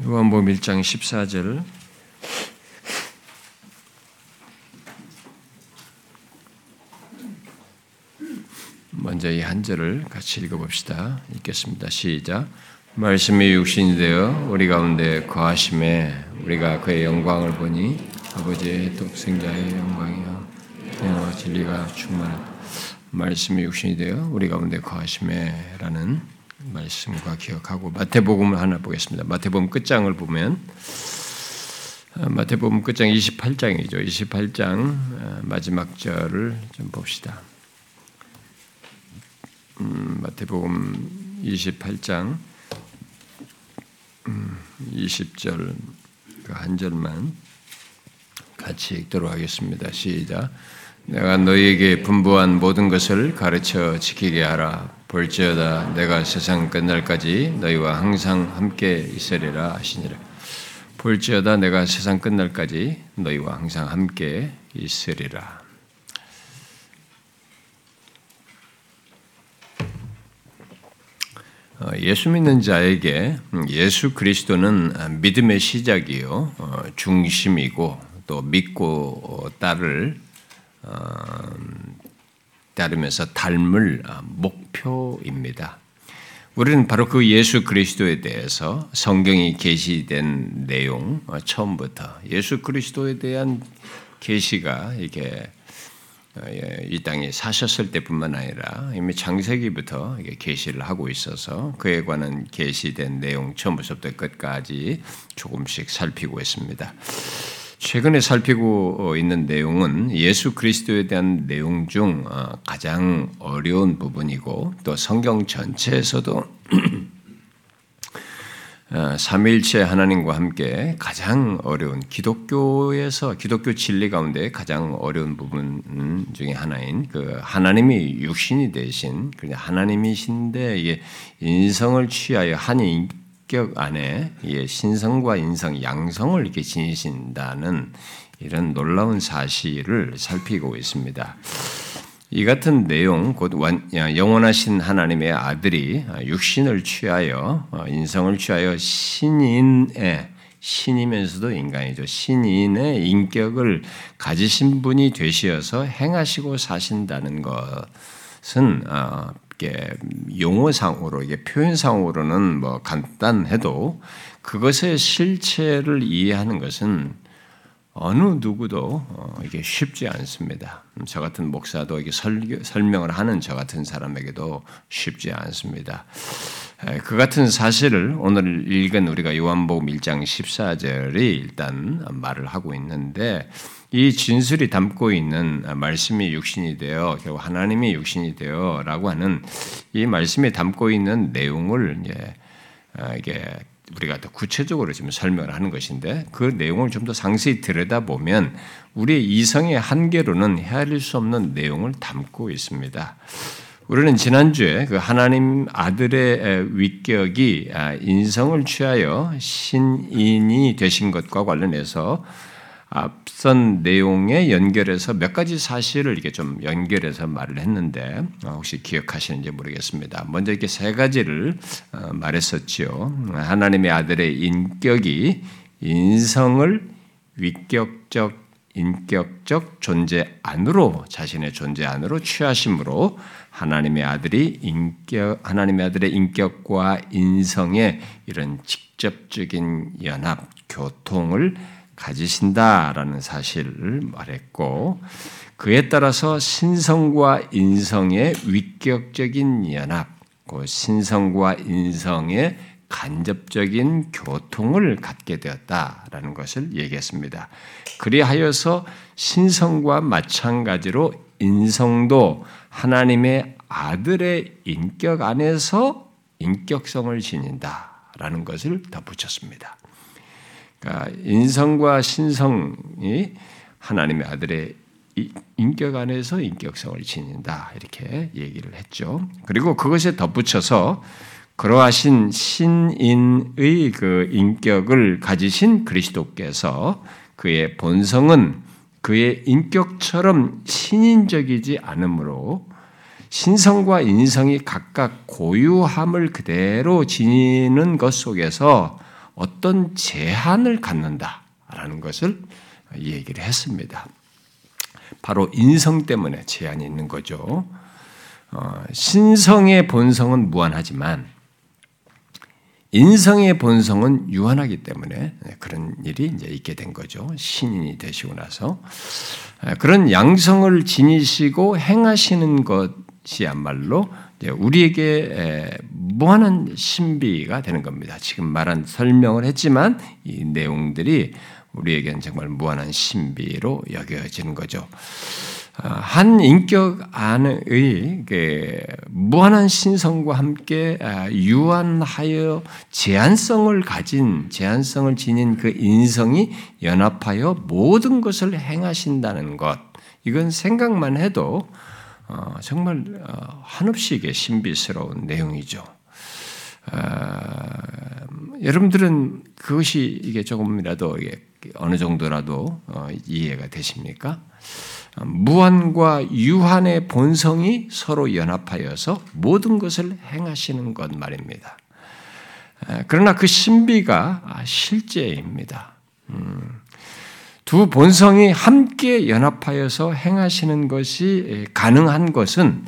요한복음 1장 14절 먼저 이 한 절을 같이 읽어봅시다. 읽겠습니다. 시작. 말씀이 육신이 되어 우리 가운데 거하심에 우리가 그의 영광을 보니 아버지의 독생자의 영광이요 영화 진리가 충만한 말씀이 육신이 되어 우리 가운데 거하심에라는 말씀과 기억하고 마태복음을 하나 보겠습니다. 마태복음 끝장을 보면 어, 마태복음 끝장 28장이죠. 28장 어, 마지막 절을 좀 봅시다. 음, 마태복음 28장 20절 음, 그한 절만 같이 읽도록 하겠습니다. 시작. 내가 너희에게 분부한 모든 것을 가르쳐 지키게 하라. 볼지어다 내가 세상 끝날까지 너희와 항상 함께 있으리라 하시니라. 볼지어다 내가 세상 끝날까지 너희와 항상 함께 있으리라. 어, 예수 믿는 자에게 예수 그리스도는 믿음의 시작이요 어, 중심이고 또 믿고 따를 어, 따르면서 닮을 아, 목표입니다. 우리는 바로 그 예수 그리스도에 대해서 성경이 계시된 내용 어, 처음부터 예수 그리스도에 대한 계시가 이게 어, 예, 이 땅에 사셨을 때뿐만 아니라 이미 창세기부터 계시를 하고 있어서 그에 관한 계시된 내용 처음부터 끝까지 조금씩 살피고 있습니다. 최근에 살피고 있는 내용은 예수 그리스도에 대한 내용 중 어, 가장 어려운 부분이고 또 성경 전체에서도 어, 삼일체 하나님과 함께 가장 어려운 기독교에서 기독교 진리 가운데 가장 어려운 부분 중에 하나인 그 하나님이 육신이 되신 그냥 하나님이신데 이게 인성을 취하여 한 인격 안에 신성과 인성, 양성을 이렇게 지니신다는 이런 놀라운 사실을 살피고 있습니다. 이 같은 내용, 곧 영원하신 하나님의 아들이 육신을 취하여 어, 인성을 취하여 신인의 신이면서도 인간이죠. 신인의 인격을 가지신 분이 되시어서 행하시고 사신다는 것은 어, 용어상으로 이게 표현상으로는 뭐 간단해도 그것의 실체를 이해하는 것은 어느 누구도 어, 이게 쉽지 않습니다. 음, 저 같은 목사도 이게 설명을 하는 저 같은 사람에게도 쉽지 않습니다. 그 같은 사실을 오늘 읽은 우리가 요한복음 1장 14절이 일단 말을 하고 있는데 이 진술이 담고 있는 말씀이 육신이 되어 결국 하나님이 육신이 되어라고 하는 이 말씀이 담고 있는 내용을 이제 아, 이게 우리가 더 구체적으로 지금 설명을 하는 것인데 그 내용을 좀 더 상세히 들여다보면 우리의 이성의 한계로는 헤아릴 수 없는 내용을 담고 있습니다. 우리는 지난주에 그 하나님 아들의 위격이 아, 인성을 취하여 신인이 되신 것과 관련해서 앞선 내용에 연결해서 몇 가지 사실을 이렇게 좀 연결해서 말을 했는데 어, 혹시 기억하시는지 모르겠습니다. 먼저 이렇게 세 가지를 어, 말했었지요. 하나님의 아들의 인격이 인성을 위격적 인격적 존재 안으로 자신의 존재 안으로 취하심으로 하나님의 아들이 인격 하나님의 아들의 인격과 인성의 이런 직접적인 연합 교통을 가지신다라는 사실을 말했고 그에 따라서 신성과 인성의 위격적인 연합, 그 신성과 인성의 간접적인 교통을 갖게 되었다라는 것을 얘기했습니다. 그리하여서 신성과 마찬가지로 인성도 하나님의 아들의 인격 안에서 인격성을 지닌다라는 것을 덧붙였습니다. 그러니까 인성과 신성이 하나님의 아들의 인격 안에서 인격성을 지닌다 이렇게 얘기를 했죠. 그리고 그것에 덧붙여서 그러하신 신인의 그 인격을 가지신 그리스도께서 그의 본성은 그의 인격처럼 신인적이지 않으므로 신성과 인성이 각각 고유함을 그대로 지니는 것 속에서 어떤 제한을 갖는다라는 것을 얘기를 했습니다. 바로 인성 때문에 제한이 있는 거죠. 어, 신성의 본성은 무한하지만 인성의 본성은 유한하기 때문에 그런 일이 이제 있게 된 거죠. 신인이 되시고 나서 그런 양성을 지니시고 행하시는 것이야말로 우리에게 무한한 신비가 되는 겁니다. 지금 말한 설명을 했지만 이 내용들이 우리에게는 정말 무한한 신비로 여겨지는 거죠. 아, 한 인격 안의 무한한 신성과 함께 아, 유한하여 제한성을 가진 제한성을 지닌 그 인성이 연합하여 모든 것을 행하신다는 것 이건 생각만 해도 어, 정말 어, 한없이 신비스러운 내용이죠. 아, 여러분들은 그것이 이게 조금이라도 어느 정도라도 어, 이해가 되십니까? 무한과 유한의 본성이 서로 연합하여서 모든 것을 행하시는 것 말입니다. 그러나 그 신비가 실제입니다. 음, 두 본성이 함께 연합하여서 행하시는 것이 가능한 것은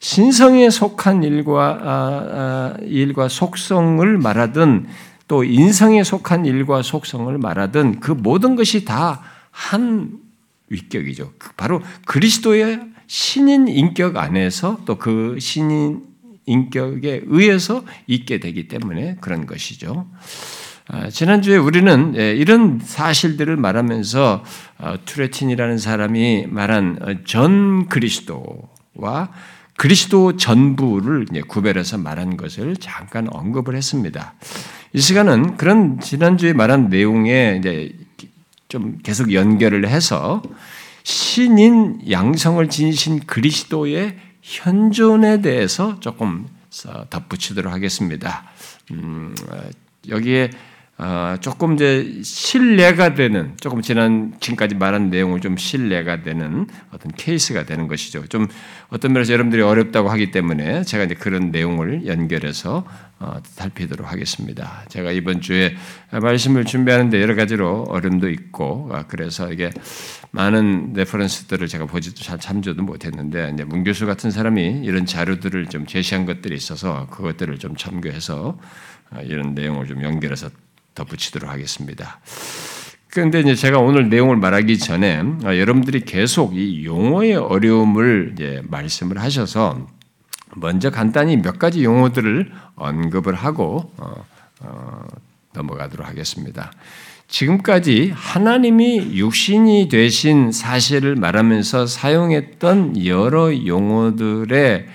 신성에 속한 일과 아, 아, 일과 속성을 말하든 또 인성에 속한 일과 속성을 말하든 그 모든 것이 다 한 위격이죠. 그 바로 그리스도의 신인 인격 안에서 또 그 신인 인격에 의해서 있게 되기 때문에 그런 것이죠. 아, 지난주에 우리는 예, 이런 사실들을 말하면서 어, 투레틴이라는 사람이 말한 어, 전 그리스도와 그리스도 전부를 구별해서 말한 것을 잠깐 언급을 했습니다. 이 시간은 그런 지난주에 말한 내용에 이제 좀 계속 연결을 해서 신인 양성을 지니신 그리스도의 현존에 대해서 조금 덧붙이도록 하겠습니다. 음, 여기에 어, 조금 이제 신뢰가 되는 조금 지난 지금까지 말한 내용을 좀 신뢰가 되는 어떤 케이스가 되는 것이죠. 좀 어떤 면에서 여러분들이 어렵다고 하기 때문에 제가 이제 그런 내용을 연결해서 어, 살피도록 하겠습니다. 제가 이번 주에 말씀을 준비하는데 여러 가지로 어려움도 있고 아, 그래서 이게 많은 레퍼런스들을 제가 보지도 잘 참조도 못했는데 이제 문 교수 같은 사람이 이런 자료들을 좀 제시한 것들이 있어서 그것들을 좀 참고해서 어, 이런 내용을 좀 연결해서 덧붙이도록 하겠습니다. 그런데 이제 제가 오늘 내용을 말하기 전에 어, 여러분들이 계속 이 용어의 어려움을 이제 말씀을 하셔서 먼저 간단히 몇 가지 용어들을 언급을 하고 어, 어, 넘어가도록 하겠습니다. 지금까지 하나님이 육신이 되신 사실을 말하면서 사용했던 여러 용어들의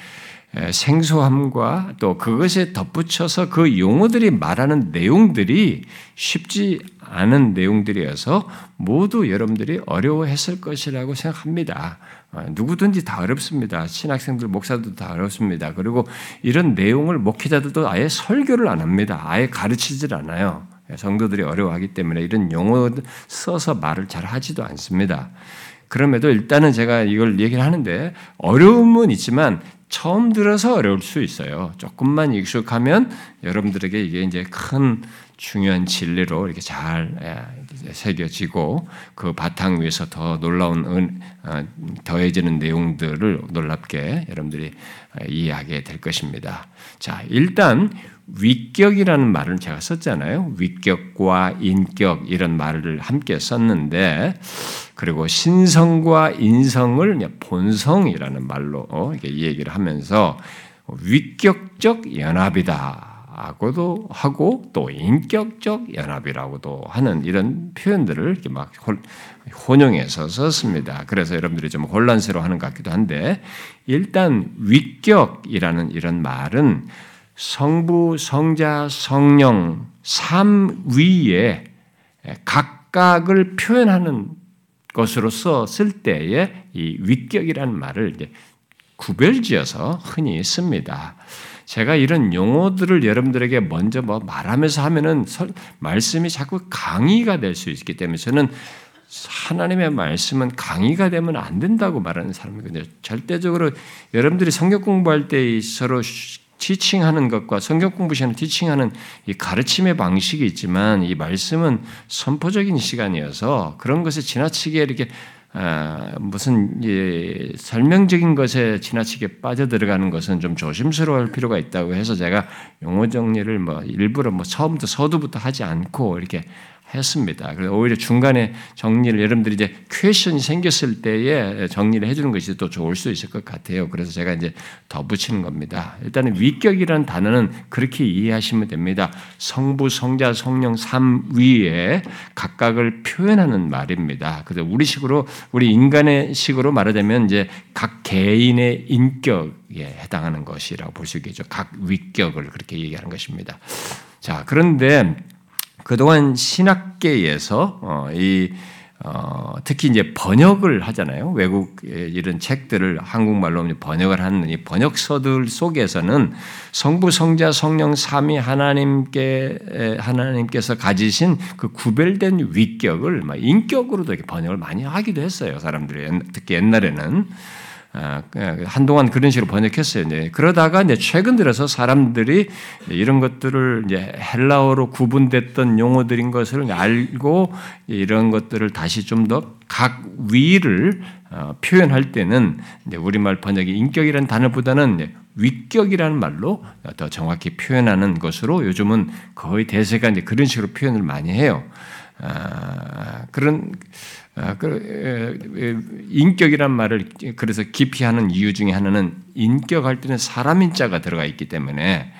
생소함과 또 그것에 덧붙여서 그 용어들이 말하는 내용들이 쉽지 않은 내용들이어서 모두 여러분들이 어려워했을 것이라고 생각합니다. 어, 누구든지 다 어렵습니다. 신학생들, 목사들도 다 어렵습니다. 그리고 이런 내용을 목회자들도 아예 설교를 안 합니다. 아예 가르치질 않아요. 성도들이 어려워하기 때문에 이런 용어 써서 말을 잘 하지도 않습니다. 그럼에도 일단은 제가 이걸 얘기를 하는데 어려움은 있지만 처음 들어서 어려울 수 있어요. 조금만 익숙하면 여러분들에게 이게 이제 큰 중요한 진리로 이렇게 잘 예, 새겨지고 그 바탕 위에서 더 놀라운 은, 어, 더해지는 내용들을 놀랍게 여러분들이 어, 이해하게 될 것입니다. 자, 일단 위격이라는 말을 제가 썼잖아요. 위격과 인격 이런 말을 함께 썼는데 그리고 신성과 인성을 본성이라는 말로 어, 이렇게 얘기를 하면서 위격적 연합이다. 하고도 하고 또 인격적 연합이라고도 하는 이런 표현들을 이렇게 막 혼용해서 썼습니다. 그래서 여러분들이 좀 혼란스러워하는 것 같기도 한데 일단 위격이라는 이런 말은 성부, 성자, 성령 삼위에 각각을 표현하는 것으로서 쓸 때에 이 위격이라는 말을 이제 구별지어서 흔히 씁니다. 제가 이런 용어들을 여러분들에게 먼저 뭐 말하면서 하면은 말씀이 자꾸 강의가 될 수 있기 때문에 저는 하나님의 말씀은 강의가 되면 안 된다고 말하는 사람이거든요. 절대적으로 여러분들이 성경 공부할 때 서로 티칭하는 것과 성경 공부 시간에 티칭하는 이 가르침의 방식이 있지만 이 말씀은 선포적인 시간이어서 그런 것에 지나치게 이렇게 아, 무슨 예, 설명적인 것에 지나치게 빠져들어가는 것은 좀 조심스러울 필요가 있다고 해서 제가 용어 정리를 뭐 일부러 뭐 처음부터 서두부터 하지 않고 이렇게 했습니다. 그래서 오히려 중간에 정리를 여러분들이 이제 퀘션이 생겼을 때에 정리를 해주는 것이 또 좋을 수 있을 것 같아요. 그래서 제가 이제 덧붙이는 겁니다. 일단은 위격이라는 단어는 그렇게 이해하시면 됩니다. 성부, 성자, 성령 삼위에 각각을 표현하는 말입니다. 그래서 우리식으로 우리 인간의 식으로 말하자면 이제 각 개인의 인격에 해당하는 것이라고 볼 수 있겠죠. 각 위격을 그렇게 얘기하는 것입니다. 자, 그런데 그동안 신학계에서 어, 이 어, 특히 이제 번역을 하잖아요. 외국 이런 책들을 한국말로 번역을 하는 이 번역서들 속에서는 성부, 성자, 성령 삼위 하나님께 하나님께서 가지신 그 구별된 위격을 인격으로도 이렇게 번역을 많이 하기도 했어요. 사람들이 특히 옛날에는 아, 한동안 그런 식으로 번역했어요. 그러다가 이제 최근 들어서 사람들이 이런 것들을 이제 헬라어로 구분됐던 용어들인 것을 알고 이런 것들을 다시 좀 더 각 위를 어, 표현할 때는 우리말 번역이 인격이라는 단어보다는 위격이라는 말로 더 정확히 표현하는 것으로 요즘은 거의 대세가 이제 그런 식으로 표현을 많이 해요. 아, 그런 아, 그, 인격이란 말을 그래서 깊이 하는 이유 중에 하나는 인격할 때는 사람인 자가 들어가 있기 때문에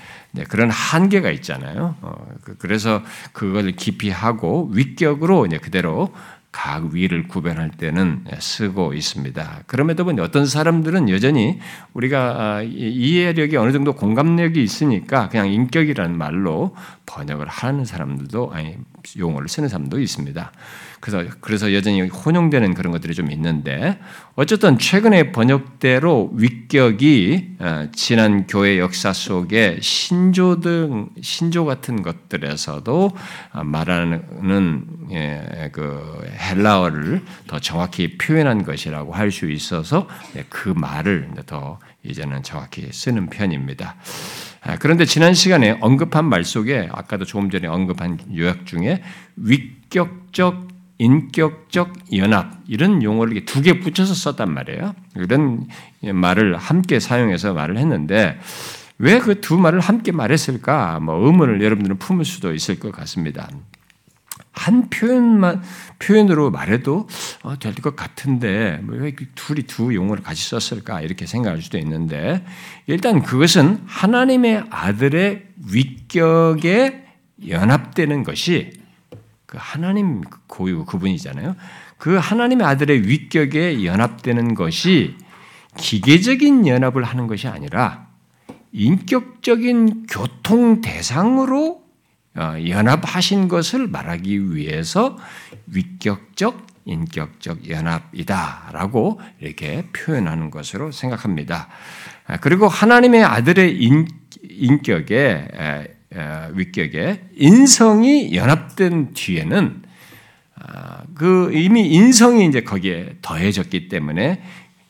그런 한계가 있잖아요. 어, 그, 그래서 그걸 깊이 하고 위격으로 그대로 각 위를 구별할 때는 쓰고 있습니다. 그럼에도 불구하고 어떤 사람들은 여전히 우리가 아, 이해력이 어느 정도 공감력이 있으니까 그냥 인격이라는 말로 번역을 하는 사람들도 아니 용어를 쓰는 사람도 있습니다. 그래서 그래서 여전히 혼용되는 그런 것들이 좀 있는데 어쨌든 최근의 번역대로 위격이 어, 지난 교회 역사 속에 신조 등 신조 같은 것들에서도 어, 말하는 예, 그 헬라어를 더 정확히 표현한 것이라고 할 수 있어서 예, 그 말을 더 이제는 정확히 쓰는 편입니다. 아, 그런데 지난 시간에 언급한 말 속에 아까도 조금 전에 언급한 요약 중에 위격적 인격적 연합 이런 용어를 두 개 붙여서 썼단 말이에요. 이런 말을 함께 사용해서 말을 했는데 왜 그 두 말을 함께 말했을까? 뭐 의문을 여러분들은 품을 수도 있을 것 같습니다. 한 표현만 표현으로 말해도 어, 될것 같은데 뭐왜 둘이 두 용어를 같이 썼을까 이렇게 생각할 수도 있는데 일단 그것은 하나님의 아들의 위격에 연합되는 것이 그 하나님 고유 그분이잖아요. 그 하나님의 아들의 위격에 연합되는 것이 기계적인 연합을 하는 것이 아니라 인격적인 교통 대상으로 어, 연합하신 것을 말하기 위해서 위격적, 인격적 연합이다라고 이렇게 표현하는 것으로 생각합니다. 아, 그리고 하나님의 아들의 인, 인격에 위격에 인성이 연합된 뒤에는 아, 그 이미 인성이 이제 거기에 더해졌기 때문에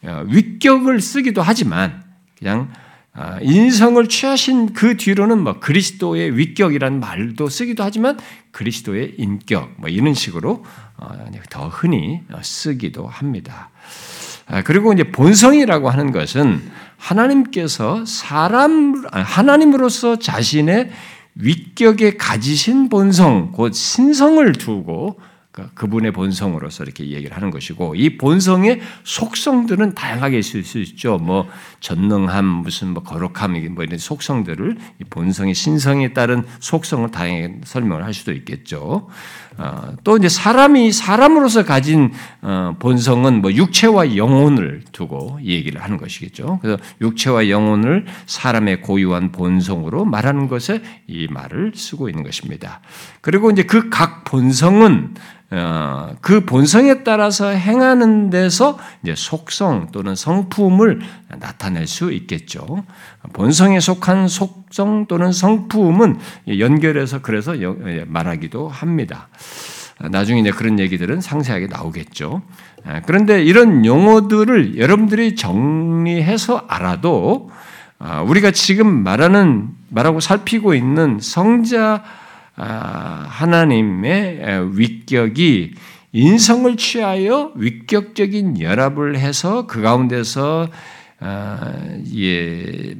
어, 위격을 쓰기도 하지만 그냥 아, 인성을 취하신 그 뒤로는 뭐 그리스도의 위격이라는 말도 쓰기도 하지만 그리스도의 인격 뭐 이런 식으로 어, 더 흔히 쓰기도 합니다. 아, 그리고 이제 본성이라고 하는 것은 하나님께서 사람 하나님으로서 자신의 위격에 가지신 본성, 곧 신성을 두고 그 그분의 본성으로서 이렇게 얘기를 하는 것이고 이 본성의 속성들은 다양하게 있을 수 있죠. 뭐 전능함, 무슨 뭐 거룩함, 뭐 이런 속성들을 이 본성의 신성에 따른 속성을 다양하게 설명을 할 수도 있겠죠. 어, 또 이제 사람이 사람으로서 가진 어, 본성은 뭐 육체와 영혼을 두고 얘기를 하는 것이겠죠. 그래서 육체와 영혼을 사람의 고유한 본성으로 말하는 것에 이 말을 쓰고 있는 것입니다. 그리고 이제 그 각 본성은 어, 그 본성에 따라서 행하는 데서 이제 속성 또는 성품을 나타낼 수 있겠죠. 본성에 속한 속성 또는 성품은 연결해서 그래서 예, 말하기도 합니다. 나중에 이제 그런 얘기들은 상세하게 나오겠죠. 아, 그런데 이런 용어들을 여러분들이 정리해서 알아도 아, 우리가 지금 말하는 말하고 살피고 있는 성자 아, 하나님의 위격이 인성을 취하여 위격적인 연합을 해서 그 가운데서 예,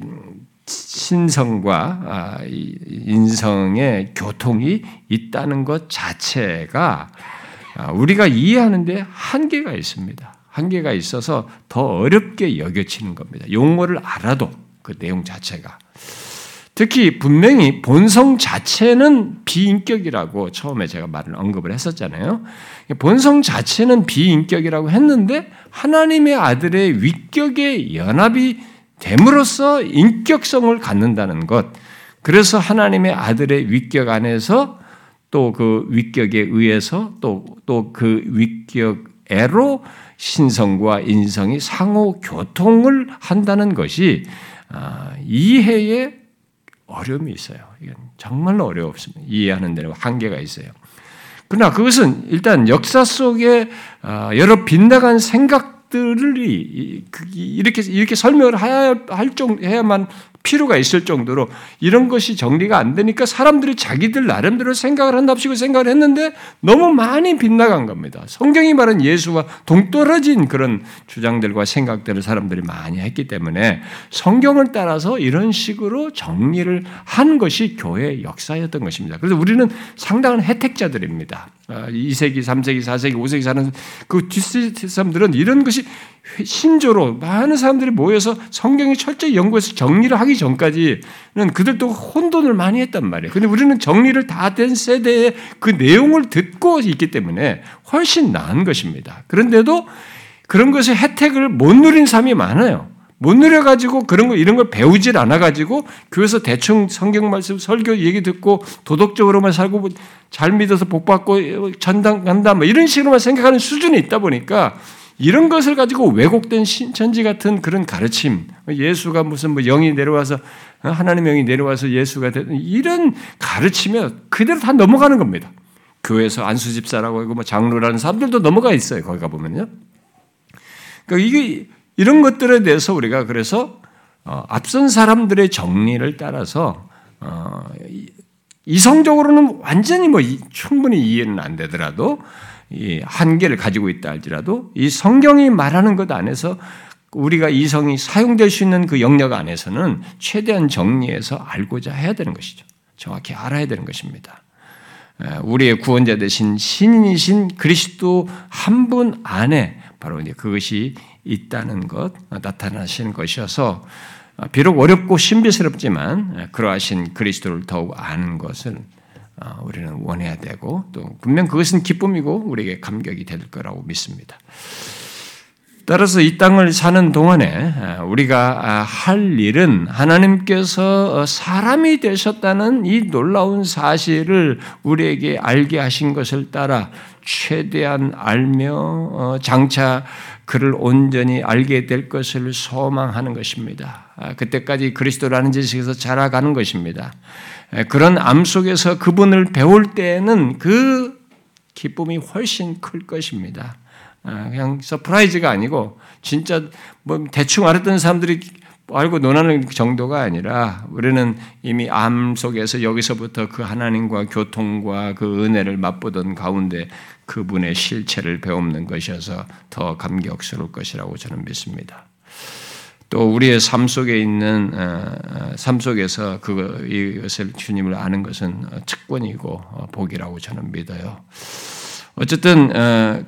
신성과 인성의 교통이 있다는 것 자체가 우리가 이해하는데 한계가 있습니다. 한계가 있어서 더 어렵게 여겨지는 겁니다. 용어를 알아도 그 내용 자체가. 특히 분명히 본성 자체는 비인격이라고 처음에 제가 말을 언급을 했었잖아요. 본성 자체는 비인격이라고 했는데 하나님의 아들의 위격의 연합이 됨으로써 인격성을 갖는다는 것. 그래서 하나님의 아들의 위격 안에서 또 그 위격에 의해서 또 또 그 위격애로 신성과 인성이 상호 교통을 한다는 것이 아, 이해에 어려움이 있어요. 이건 정말로 어려웠습니다. 이해하는 데는 한계가 있어요. 그러나 그것은 일단 역사 속에 아, 여러 빗나간 생각들을 이렇게 이렇게 설명을 할 정, 해야만 필요가 있을 정도로 이런 것이 정리가 안 되니까 사람들이 자기들 나름대로 생각을 한답시고 생각을 했는데 너무 많이 빗나간 겁니다. 성경이 말한 예수와 동떨어진 그런 주장들과 생각들을 사람들이 많이 했기 때문에 성경을 따라서 이런 식으로 정리를 한 것이 교회의 역사였던 것입니다. 그래서 우리는 상당한 혜택자들입니다. 2세기, 3세기, 4세기, 5세기 사는 그 뒷세기 사람들은 이런 것이 신조로 많은 사람들이 모여서 성경이 철저히 연구해서 정리를 하기 전까지는 그들도 혼돈을 많이 했단 말이에요. 근데 우리는 정리를 다 된 세대의 그 내용을 듣고 있기 때문에 훨씬 나은 것입니다. 그런데도 그런 것의 혜택을 못 누린 사람이 많아요. 못 누려가지고 그런 거, 이런 걸 배우질 않아가지고 교회에서 대충 성경 말씀, 설교 얘기 듣고 도덕적으로만 살고 잘 믿어서 복받고 전당 간다, 뭐 이런 식으로만 생각하는 수준이 있다 보니까 이런 것을 가지고 왜곡된 신천지 같은 그런 가르침, 예수가 무슨 뭐 영이 내려와서 어, 하나님의 영이 내려와서 예수가 되 이런 가르치면 그대로 다 넘어가는 겁니다. 교회에서 안수 집사라고 하고 뭐 장로라는 사람들도 넘어가 있어요. 거기 가 보면요. 그러니까 이게 이런 것들에 대해서 우리가 그래서 어, 앞선 사람들의 정리를 따라서 어, 이성적으로는 완전히 뭐 충분히 이해는 안 되더라도 이 한계를 가지고 있다 할지라도 이 성경이 말하는 것 안에서 우리가 이성이 사용될 수 있는 그 영역 안에서는 최대한 정리해서 알고자 해야 되는 것이죠. 정확히 알아야 되는 것입니다. 우리의 구원자 되신 신이신 그리스도 한 분 안에 바로 이제 그것이 있다는 것 나타나시는 것이어서 비록 어렵고 신비스럽지만 그러하신 그리스도를 더욱 아는 것을 어, 우리는 원해야 되고 또 분명 그것은 기쁨이고 우리에게 감격이 될 거라고 믿습니다. 따라서 이 땅을 사는 동안에 어, 우리가 아, 할 일은 하나님께서 어, 사람이 되셨다는 이 놀라운 사실을 우리에게 알게 하신 것을 따라 최대한 알며 장차 그를 온전히 알게 될 것을 소망하는 것입니다. 아, 그때까지 그리스도라는 지식에서 자라가는 것입니다. 그런 앎 속에서 그분을 배울 때에는 그 기쁨이 훨씬 클 것입니다. 아, 그냥 surprise가 아니고 진짜 뭐 대충 알았던 사람들이 알고 논하는 정도가 아니라 우리는 이미 앎 속에서 여기서부터 그 하나님과 교통과 그 은혜를 맛보던 가운데 그분의 실체를 배우는 것이어서 더 감격스러울 것이라고 저는 믿습니다. 또 우리의 삶 속에 있는 어, 어, 삶 속에서 그 이것을 주님을 아는 것은 특권이고 어, 복이라고 저는 믿어요. 어쨌든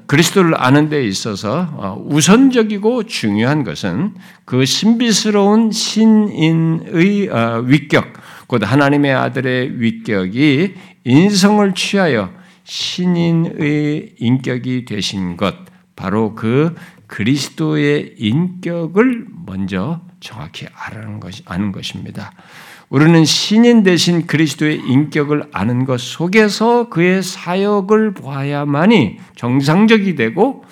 그리스도를 아는 데 있어서 우선적이고 중요한 것은 그 신비스러운 신인의 위격, 곧 하나님의 아들의 위격이 인성을 취하여 신인의 인격이 되신 것, 바로 그 그리스도의 인격을 먼저 정확히 아는, 것이, 아는 것입니다. 우리는 신인 대신 그리스도의 인격을 아는 것 속에서 그의 사역을 보아야만이 정상적이 되고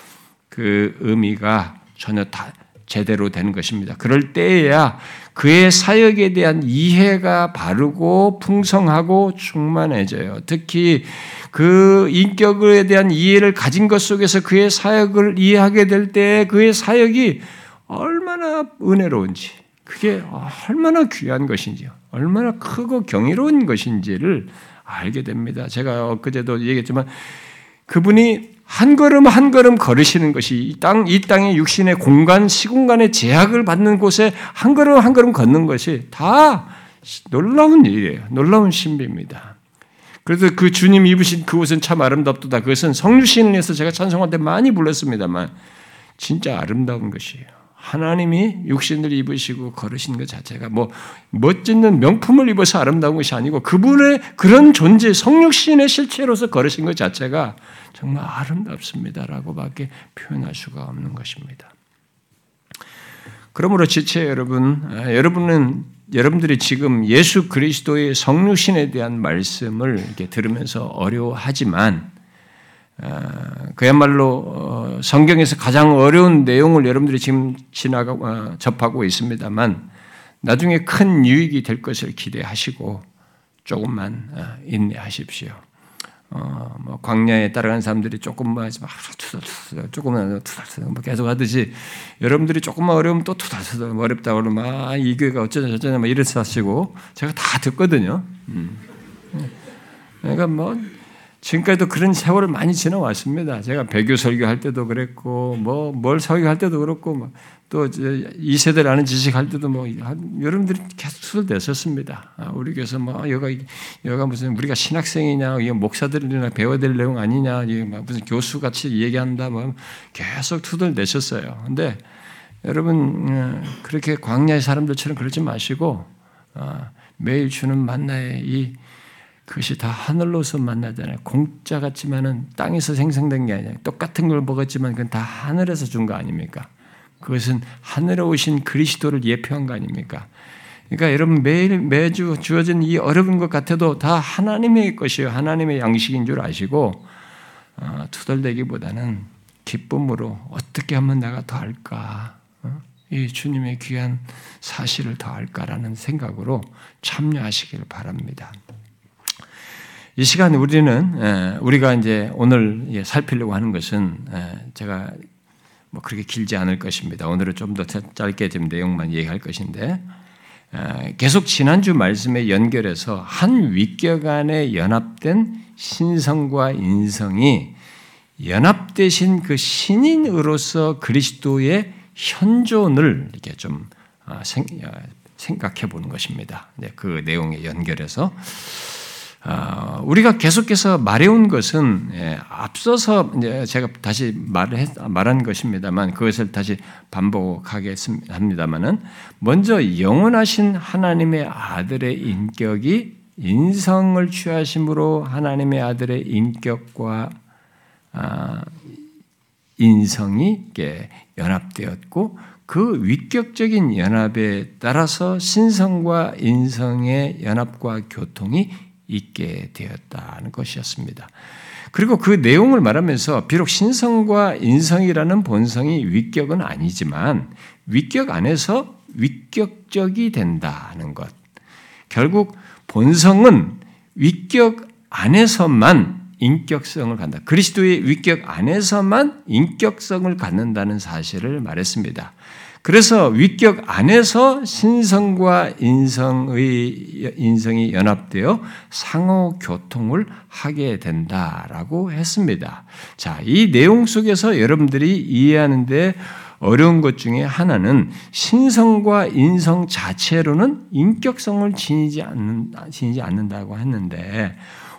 그 의미가 전혀 다 제대로 되는 것입니다. 그럴 때에야 그의 사역에 대한 이해가 바르고 풍성하고 충만해져요. 특히 그 인격에 대한 이해를 가진 것 속에서 그의 사역을 이해하게 될 때 그의 사역이 얼마나 은혜로운지 그게 얼마나 귀한 것인지요. 얼마나 크고 경이로운 것인지를 알게 됩니다. 제가 엊그제도 얘기했지만 그분이 한 걸음 한 걸음 걸으시는 것이 이 땅, 이 땅의 육신의 공간, 시공간의 제약을 받는 곳에 한 걸음 한 걸음 걷는 것이 다 놀라운 일이에요. 놀라운 신비입니다. 그래서 그 주님 입으신 그 옷은 참 아름답도다. 그것은 성유신에서 제가 찬송할 때 많이 불렀습니다만 진짜 아름다운 것이에요. 하나님이 육신을 입으시고 걸으신 것 자체가 뭐 멋진 명품을 입어서 아름다운 것이 아니고 그분의 그런 존재, 성육신의 실체로서 걸으신 것 자체가 정말 아름답습니다라고밖에 표현할 수가 없는 것입니다. 그러므로 지체 여러분, 아, 여러분은 여러분들이 지금 예수 그리스도의 성육신에 대한 말씀을 이렇게 들으면서 어려워하지만 아, 그야말로 어, 성경에서 가장 어려운 내용을 여러분들이 지금 지나가 어, 접하고 있습니다만 나중에 큰 유익이 될 것을 기대하시고 조금만 어, 인내하십시오. 어, 뭐 광야에 따라간 사람들이 조금만 막 투덜투덜 조금만 투덜투덜 뭐 계속 하듯이 여러분들이 조금만 어려우면 또 투덜투덜 어렵다 그러면 아, 이 교회가 어쩌냐 저쩌냐 막 이래서 하시고 제가 다 듣거든요. 음. 그러니까 뭐 지금까지도 그런 세월을 많이 지나왔습니다. 제가 배교 설교할 때도 그랬고, 뭐, 뭘 설교할 때도 그렇고, 뭐 또, 이 세대를 아는 지식할 때도 뭐, 여러분들이 계속 수술됐었습니다. 아, 우리 교회에서 뭐, 여가, 여가 무슨, 우리가 신학생이냐, 목사들이나 배워야 될 내용 아니냐, 무슨 교수 같이 얘기한다, 뭐, 계속 투덜내셨어요. 근데 여러분, 어, 그렇게 광야의 사람들처럼 그러지 마시고, 아, 매일 주는 만나의 이 그것이 다 하늘로서 만나잖아요. 공짜 같지만은 땅에서 생성된 게 아니라 똑같은 걸 먹었지만 그건 다 하늘에서 준 거 아닙니까? 그것은 하늘에 오신 그리스도를 예표한 거 아닙니까? 그러니까 여러분 매일 매주 주어진 이 어려운 것 같아도 다 하나님의 것이요 하나님의 양식인 줄 아시고 어, 투덜대기보다는 기쁨으로 어떻게 하면 내가 더 할까? 어? 이 주님의 귀한 사실을 더 할까라는 생각으로 참여하시길 바랍니다. 이 시간 우리는 우리가 이제 오늘 살피려고 하는 것은 제가 뭐 그렇게 길지 않을 것입니다. 오늘은 좀 더 짧게 좀 내용만 얘기할 것인데 계속 지난주 말씀에 연결해서 한 위격 안에 연합된 신성과 인성이 연합되신 그 신인으로서 그리스도의 현존을 이렇게 좀 아, 아, 생각해 보는 것입니다. 그 내용에 연결해서 아, 우리가 계속해서 말해온 것은 예, 앞서서 제가 다시 말을 말한 것입니다만 그것을 다시 반복하겠습니다만은 먼저 영원하신 하나님의 아들의 인격이 인성을 취하심으로 하나님의 아들의 인격과 아, 인성이 연합되었고 그 위격적인 연합에 따라서 신성과 인성의 연합과 교통이 있게 되었다는 것이었습니다. 그리고 그 내용을 말하면서 비록 신성과 인성이라는 본성이 위격은 아니지만 위격 안에서 위격적이 된다는 것. 결국 본성은 위격 안에서만 인격성을 갖는다. 그리스도의 위격 안에서만 인격성을 갖는다는 사실을 말했습니다. 그래서 위격 안에서 신성과 인성의 인성이 연합되어 상호 교통을 하게 된다라고 했습니다. 자, 이 내용 속에서 여러분들이 이해하는데 어려운 것 중에 하나는 신성과 인성 자체로는 인격성을 지니지 않는 지니지 않는다고 했는데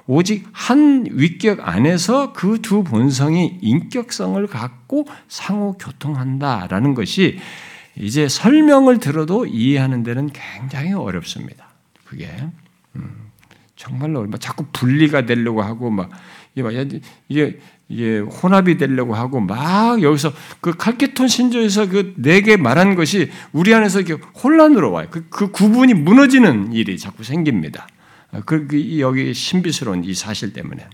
오직 한 위격 안에서 그 두 본성이 인격성을 갖고 상호 교통한다라는 것이 이제 설명을 들어도 이해하는 데는 굉장히 어렵습니다. 그게 음, 정말로 막 자꾸 분리가 되려고 하고 막 이게 이게 이게 혼합이 되려고 하고 막 여기서 그 칼케톤 신조에서 그 네 개 말한 것이 우리 안에서 이렇게 혼란으로 와요. 그, 그 구분이 무너지는 일이 자꾸 생깁니다. 그, 그 여기 신비스러운 이 사실 때문에.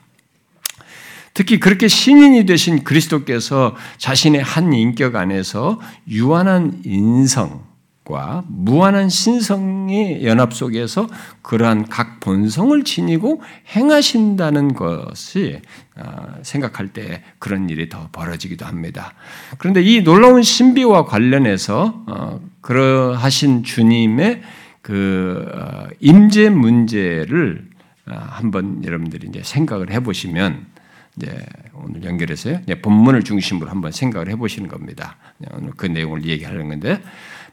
특히 그렇게 신인이 되신 그리스도께서 자신의 한 인격 안에서 유한한 인성과 무한한 신성의 연합 속에서 그러한 각 본성을 지니고 행하신다는 것이 아, 생각할 때 그런 일이 더 벌어지기도 합니다. 그런데 이 놀라운 신비와 관련해서 어, 그러하신 주님의 그 어, 임재 문제를 어, 한번 여러분들이 이제 생각을 해보시면 이제 오늘 연결해서요. 본문을 중심으로 한번 생각을 해보시는 겁니다. 오늘 그 내용을 얘기하는 건데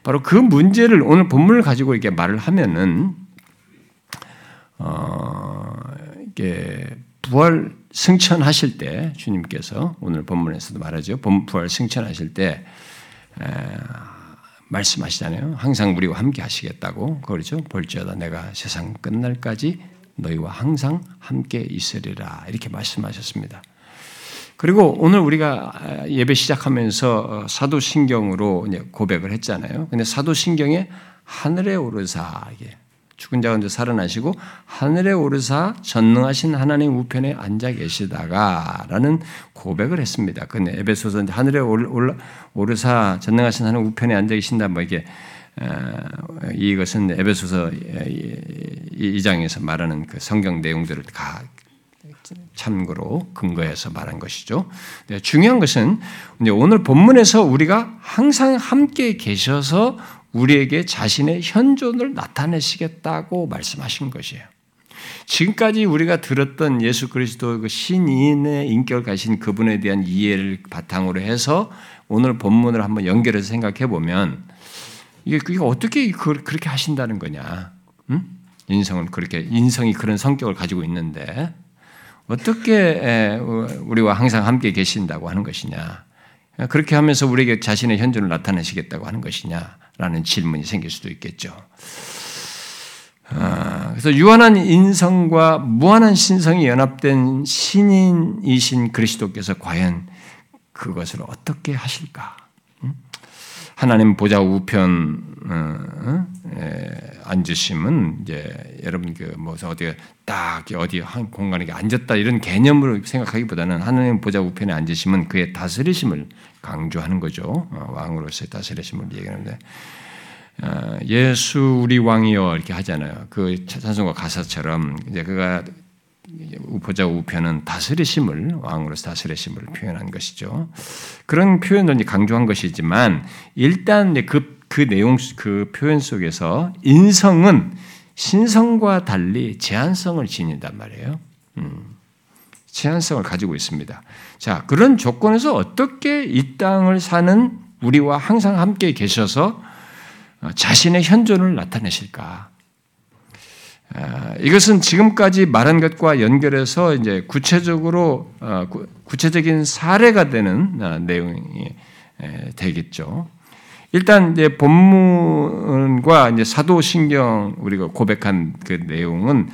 바로 그 문제를 오늘 본문을 가지고 이렇게 말을 하면은 어 이게 부활 승천하실 때 주님께서 오늘 본문에서도 말하죠. 부활 승천하실 때 에, 말씀하시잖아요. 항상 우리와 함께 하시겠다고 그러죠. 볼지어다 내가 세상 끝날까지 너희와 항상 함께 있으리라 이렇게 말씀하셨습니다. 그리고 오늘 우리가 예배 시작하면서 어, 사도신경으로 고백을 했잖아요. 근데 사도신경에 하늘에 오르사 죽은 자 가운데 살아나시고 하늘에 오르사 전능하신 하나님 우편에 앉아 계시다가라는 고백을 했습니다. 근데 에베소서 하늘에 오르사 전능하신 하나님 우편에 앉아 계신다 뭐 이게 이것은 에베소서 2장에서 말하는 그 성경 내용들을 다 참고로 근거해서 말한 것이죠. 중요한 것은 오늘 본문에서 우리가 항상 함께 계셔서 우리에게 자신의 현존을 나타내시겠다고 말씀하신 것이에요. 지금까지 우리가 들었던 예수 그리스도 그 신인의 인격을 가신 그분에 대한 이해를 바탕으로 해서 오늘 본문을 한번 연결해서 생각해 보면 이게 그게 어떻게 그렇게 하신다는 거냐? 응? 인성은 그렇게 인성이 그런 성격을 가지고 있는데 어떻게 우리와 항상 함께 계신다고 하는 것이냐? 그렇게 하면서 우리에게 자신의 현존을 나타내시겠다고 하는 것이냐라는 질문이 생길 수도 있겠죠. 아, 그래서 유한한 인성과 무한한 신성이 연합된 신인이신 그리스도께서 과연 그것을 어떻게 하실까? 하나님 보좌 우편 어, 어? 앉으심은 이제 여러분 그뭐 어디 딱 어디 한 공간에 앉았다 이런 개념으로 생각하기보다는 하나님 보좌 우편에 앉으심은 그의 다스리심을 강조하는 거죠. 어, 왕으로서의 다스리심을 얘기하는데. 예수 우리 왕이여 이렇게 하잖아요. 그 찬송가 가사처럼 이제 그가 보좌 우편은 다스리심을 왕으로서 다스리심을 표현한 것이죠. 그런 표현을 강조한 것이지만 일단 그, 그 내용 그 표현 속에서 인성은 신성과 달리 제한성을 지닌단 말이에요. 음, 제한성을 가지고 있습니다. 자 그런 조건에서 어떻게 이 땅을 사는 우리와 항상 함께 계셔서 자신의 현존을 나타내실까? 아, 이것은 지금까지 말한 것과 연결해서 이제 구체적으로 어, 구체적인 사례가 되는 어, 내용이 되겠죠. 일단 이제 본문과 이제 사도신경 우리가 고백한 그 내용은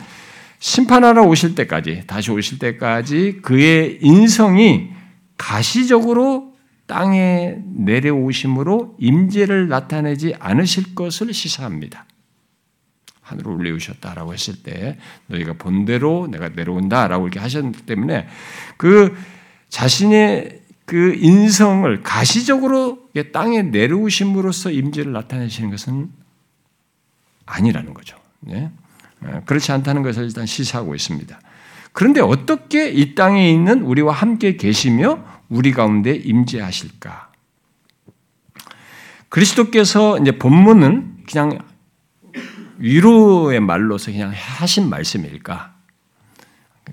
심판하러 오실 때까지 다시 오실 때까지 그의 인성이 가시적으로 땅에 내려오심으로 임재를 나타내지 않으실 것을 시사합니다. 하늘을 올리우셨다라고 했을 때 너희가 본대로 내가 내려온다라고 이렇게 하셨기 때문에 그 자신의 그 인성을 가시적으로 땅에 내려오심으로써 임재를 나타내시는 것은 아니라는 거죠. 네? 어, 그렇지 않다는 것을 일단 시사하고 있습니다. 그런데 어떻게 이 땅에 있는 우리와 함께 계시며 우리 가운데 임재하실까? 그리스도께서 이제 본문은 그냥 위로의 말로서 그냥 하신 말씀일까?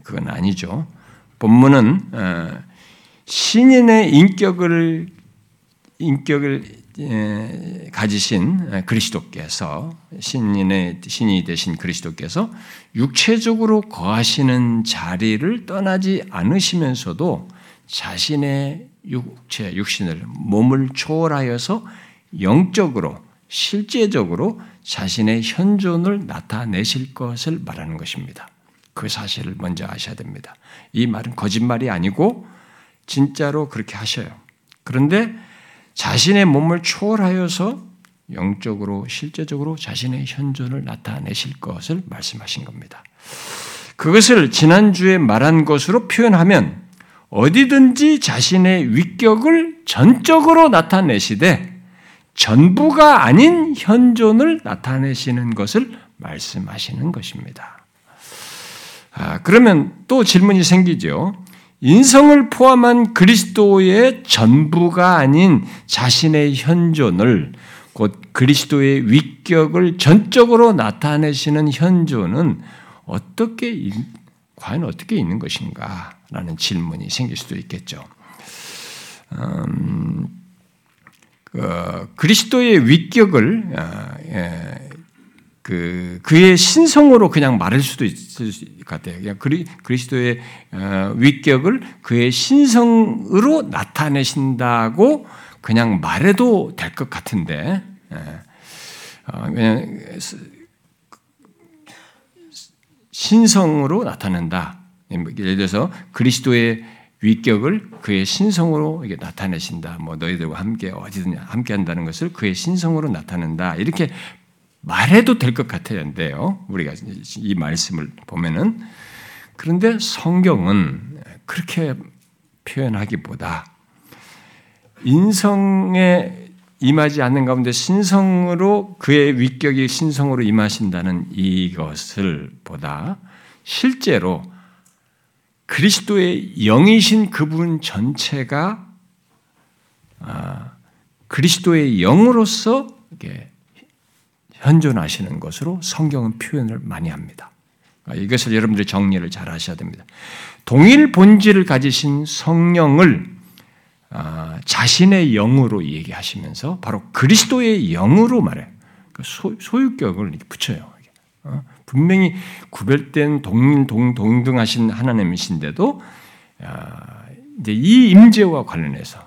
그건 아니죠. 본문은 어, 신인의 인격을 인격을 가지신 그리스도께서 신인의 신이 되신 그리스도께서 육체적으로 거하시는 자리를 떠나지 않으시면서도 자신의 육체 육신을 몸을 초월하여서 영적으로 실제적으로 자신의 현존을 나타내실 것을 말하는 것입니다. 그 사실을 먼저 아셔야 됩니다. 이 말은 거짓말이 아니고 진짜로 그렇게 하셔요. 그런데 자신의 몸을 초월하여서 영적으로 실제적으로 자신의 현존을 나타내실 것을 말씀하신 겁니다. 그것을 지난주에 말한 것으로 표현하면 어디든지 자신의 위격을 전적으로 나타내시되 전부가 아닌 현존을 나타내시는 것을 말씀하시는 것입니다. 아, 그러면 또 질문이 생기죠. 인성을 포함한 그리스도의 전부가 아닌 자신의 현존을 곧 그리스도의 위격을 전적으로 나타내시는 현존은 어떻게 과연 어떻게 있는 것인가라는 질문이 생길 수도 있겠죠. 음, 그 그리스도의 위격을 아, 예, 그 그의 신성으로 그냥 말할 수도 있을 것 같아요. 그냥 그리, 그리스도의 어, 위격을 그의 신성으로 나타내신다고 그냥 말해도 될 것 같은데, 예. 어, 그냥 신성으로 나타낸다. 예를 들어서 그리스도의 위격을 그의 신성으로 이게 나타내신다. 뭐 너희들과 함께 어디든 함께 한다는 것을 그의 신성으로 나타낸다. 이렇게 말해도 될 것 같았는데요. 우리가 이 말씀을 보면은 그런데 성경은 그렇게 표현하기보다 인성에 임하지 않는 가운데 신성으로 그의 위격이 신성으로 임하신다는 이것을 보다 실제로 그리스도의 영이신 그분 전체가 아, 그리스도의 영으로서 현존하시는 것으로 성경은 표현을 많이 합니다. 아, 이것을 여러분들이 정리를 잘 하셔야 됩니다. 동일 본질을 가지신 성령을 아, 자신의 영으로 얘기하시면서 바로 그리스도의 영으로 말해요. 그 소유격을 붙여요. 어? 분명히 구별된 동, 동, 동등하신 하나님이신데도 이제 이 임재와 관련해서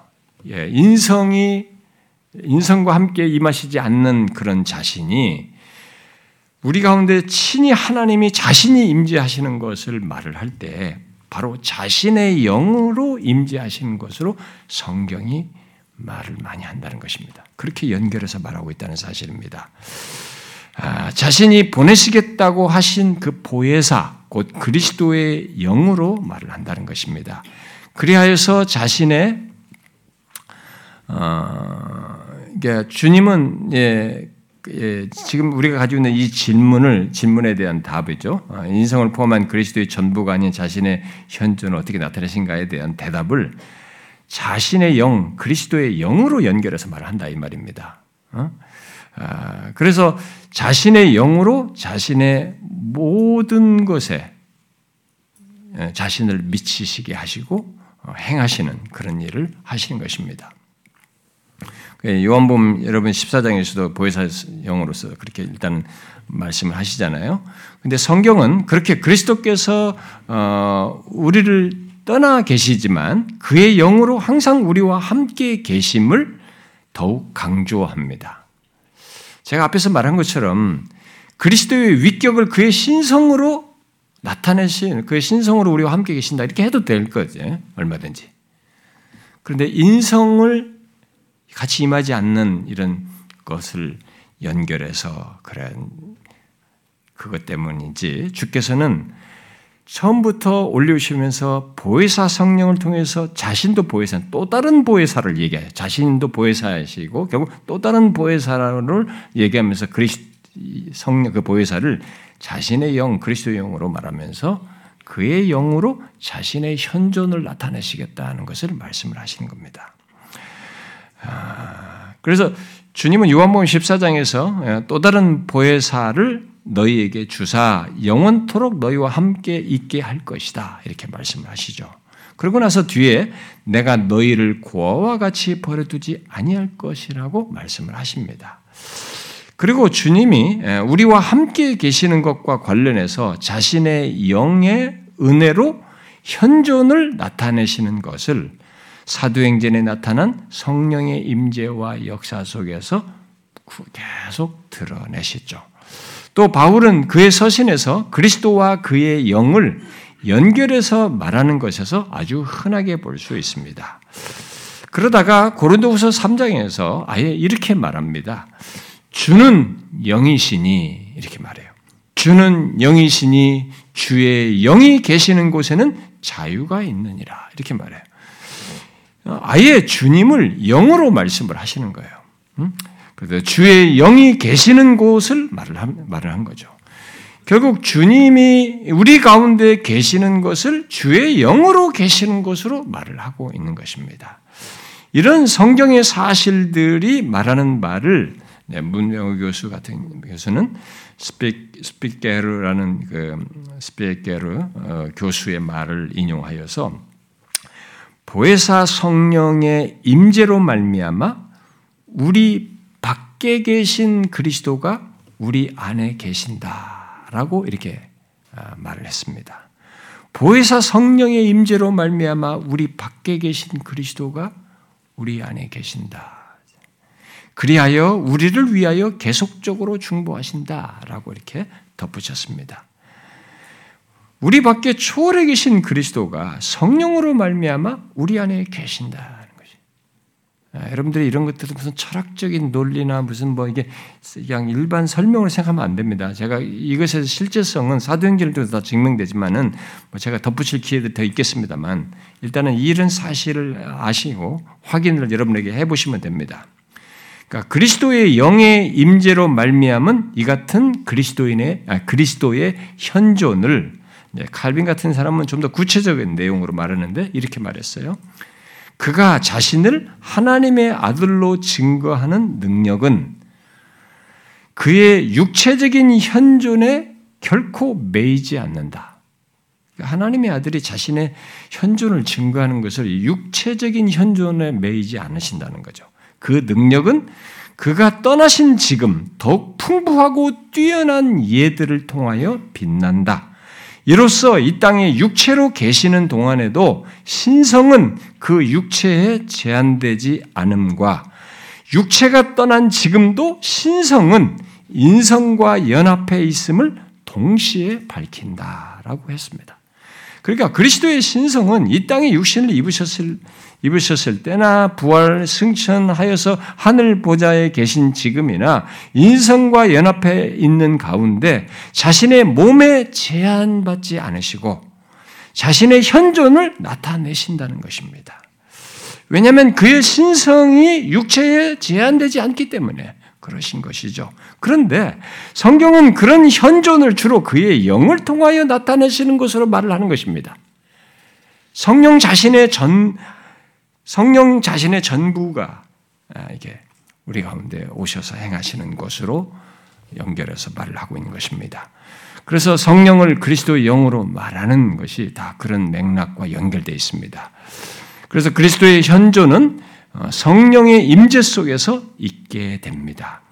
예, 인성이 인성과 함께 임하시지 않는 그런 자신이 우리 가운데 친히 하나님이 자신이 임재하시는 것을 말을 할 때 바로 자신의 영으로 임재하시는 것으로 성경이 말을 많이 한다는 것입니다. 그렇게 연결해서 말하고 있다는 사실입니다. 아, 자신이 보내시겠다고 하신 그 보혜사, 곧 그리스도의 영으로 말을 한다는 것입니다. 그리하여서 자신의 어, 그러니까 주님은 예, 예, 지금 우리가 가지고 있는 이 질문을 질문에 대한 답이죠. 아, 인성을 포함한 그리스도의 전부가 아닌 자신의 현존을 어떻게 나타내신가에 대한 대답을 자신의 영, 그리스도의 영으로 연결해서 말한다 이 말입니다. 어? 아, 그래서 자신의 영으로 자신의 모든 것에 예, 자신을 미치시게 하시고 어, 행하시는 그런 일을 하시는 것입니다. 그 요한복음 여러분 14장에서도 보혜사 영으로서 그렇게 일단 말씀을 하시잖아요. 근데 성경은 그렇게 그리스도께서 어, 우리를 떠나 계시지만 그의 영으로 항상 우리와 함께 계심을 더욱 강조합니다. 제가 앞에서 말한 것처럼 그리스도의 위격을 그의 신성으로 나타내신 그의 신성으로 우리와 함께 계신다 이렇게 해도 될 거죠 얼마든지. 그런데 인성을 같이 임하지 않는 이런 것을 연결해서 그런 그것 때문인지 주께서는 처음부터 올려오시면서 보혜사 성령을 통해서 자신도 보혜사, 또 다른 보혜사를 얘기해요. 자신도 보혜사이시고 결국 또 다른 보혜사를 얘기하면서 그리스 성령 그 보혜사를 자신의 영 그리스도의 영으로 말하면서 그의 영으로 자신의 현존을 나타내시겠다는 것을 말씀을 하시는 겁니다. 아, 그래서 주님은 요한복음 14장에서 예, 또 다른 보혜사를 너희에게 주사 영원토록 너희와 함께 있게 할 것이다. 이렇게 말씀을 하시죠. 그러고 나서 뒤에 내가 너희를 고아와 같이 버려두지 아니할 것이라고 말씀을 하십니다. 그리고 주님이 예, 우리와 함께 계시는 것과 관련해서 자신의 영의 은혜로 현존을 나타내시는 것을 사도행전에 나타난 성령의 임재와 역사 속에서 계속 드러내시죠. 또 바울은 그의 서신에서 그리스도와 그의 영을 연결해서 말하는 것에서 아주 흔하게 볼 수 있습니다. 그러다가 고린도후서 3장에서 아예 이렇게 말합니다. 주는 영이시니 이렇게 말해요. 주는 영이시니 주의 영이 계시는 곳에는 자유가 있느니라 이렇게 말해요. 아예 주님을 영으로 말씀을 하시는 거예요. 그래서 주의 영이 계시는 곳을 말을 한, 말을 한 거죠. 결국 주님이 우리 가운데 계시는 것을 주의 영으로 계시는 것으로 말을 하고 있는 것입니다. 이런 성경의 사실들이 말하는 말을 네, 문명호 교수 같은 교수는 스피, 스피게르라는 그 스피게르 어, 교수의 말을 인용하여서 보혜사 성령의 임재로 말미암아 우리 밖에 계신 그리스도가 우리 안에 계신다라고 이렇게 아, 말을 했습니다. 보혜사 성령의 임재로 말미암아 우리 밖에 계신 그리스도가 우리 안에 계신다. 그리하여 우리를 위하여 계속적으로 중보하신다라고 이렇게 덧붙였습니다. 우리 밖에 초월해 계신 그리스도가 성령으로 말미암아 우리 안에. 아, 여러분들이 이런 것들은 무슨 철학적인 논리나 무슨 뭐 이게 그냥 일반 설명을 생각하면 안 됩니다. 제가 이것의 실제성은 사도행전도 다 증명되지만은 뭐 제가 덧붙일 기회도 더 있겠습니다만 일단은 이런 사실을 아시고 확인을 여러분에게 해보시면 됩니다. 그러니까 그리스도의 영의 임재로 말미암은 이 같은 그리스도인의 아, 그리스도의 현존을 네, 칼빈 같은 사람은 좀 더 구체적인 내용으로 말하는데 이렇게 말했어요. 그가 자신을 하나님의 아들로 증거하는 능력은 그의 육체적인 현존에 결코 매이지 않는다. 그러니까 하나님의 아들이 자신의 현존을 증거하는 것을 육체적인 현존에 매이지 않으신다는 거죠. 그 능력은 그가 떠나신 지금 더욱 풍부하고 뛰어난 예들을 통하여 빛난다. 이로써 이 땅에 육체로 계시는 동안에도 신성은 그 육체에 제한되지 않음과 육체가 떠난 지금도 신성은 인성과 연합해 있음을 동시에 밝힌다라고 했습니다. 그러니까 그리스도의 신성은 이 땅에 육신을 입으셨을 입으셨을 때나 부활 승천하여서 하늘 보좌에 계신 지금이나 인성과 연합해 있는 가운데 자신의 몸에 제한받지 않으시고 자신의 현존을 나타내신다는 것입니다. 왜냐하면 그의 신성이 육체에 제한되지 않기 때문에 그러신 것이죠. 그런데 성경은 그런 현존을 주로 그의 영을 통하여 나타내시는 것으로 말을 하는 것입니다. 성령 자신의 전 성령 자신의 전부가 아, 이게 우리 가운데 오셔서 행하시는 것으로 연결해서 말을 하고 있는 것입니다. 그래서 성령을 그리스도의 영으로 말하는 것이 다 그런 맥락과 연결되어 있습니다. 그래서 그리스도의 현존은 어, 성령의 임재 속에서 있게 됩니다.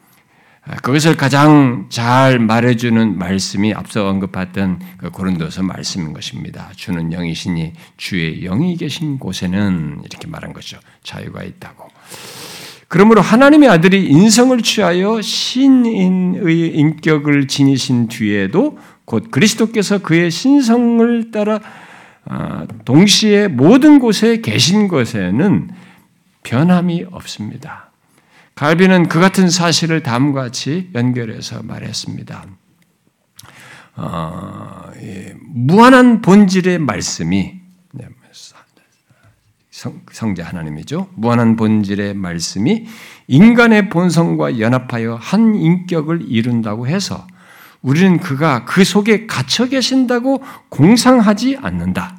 아, 그것을 가장 잘 말해주는 말씀이 앞서 언급했던 그 고린도서 말씀인 것입니다. 주는 영이시니 주의 영이 계신 곳에는 이렇게 말한 거죠. 자유가 있다고. 그러므로 하나님의 아들이 인성을 취하여 신인의 인격을 지니신 뒤에도 곧 그리스도께서 그의 신성을 따라 아, 동시에 모든 곳에 계신 것에는 변함이 없습니다. 갈비는 그 같은 사실을 다음과 같이 연결해서 말했습니다. 어, 예, 무한한 본질의 말씀이 네, 성, 자 하나님이죠. 무한한 본질의 말씀이 인간의 본성과 연합하여 한 인격을 이룬다고 해서 우리는 그가 그 속에 갇혀 계신다고 공상하지 않는다.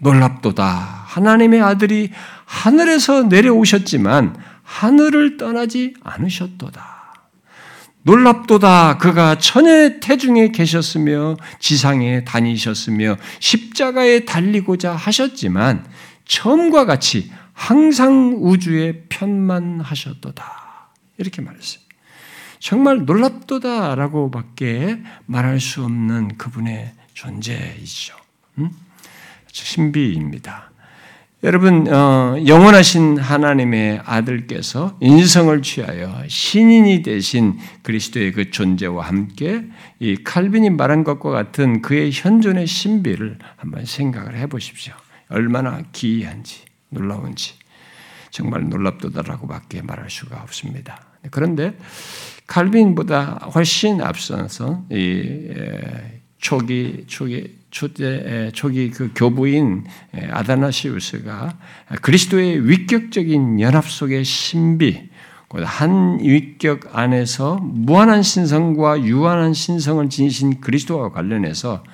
놀랍도다. 하나님의 아들이 하늘에서 내려오셨지만 하늘을 떠나지 않으셨도다. 놀랍도다. 그가 천의 태중에 계셨으며 지상에 다니셨으며 십자가에 달리고자 하셨지만 처음과 같이 항상 우주에 편만 하셨도다. 이렇게 말했어요. 정말 놀랍도다라고 밖에 말할 수 없는 그분의 존재이죠. 음? 신비입니다. 여러분 어, 영원하신 하나님의 아들께서 인성을 취하여 신인이 되신 그리스도의 그 존재와 함께 이 칼빈이 말한 것과 같은 그의 현존의 신비를 한번 생각을 해보십시오. 얼마나 기이한지 놀라운지 정말 놀랍도다라고밖에 말할 수가 없습니다. 그런데 칼빈보다 훨씬 앞서서 이 초기 초기 초대 초기 그 교부인 아다나시우스가 그리스도의 위격적인 연합 속의 신비, 한 위격 안에서 무한한 신성과 유한한 신성을 지니신 그리스도와 관련해서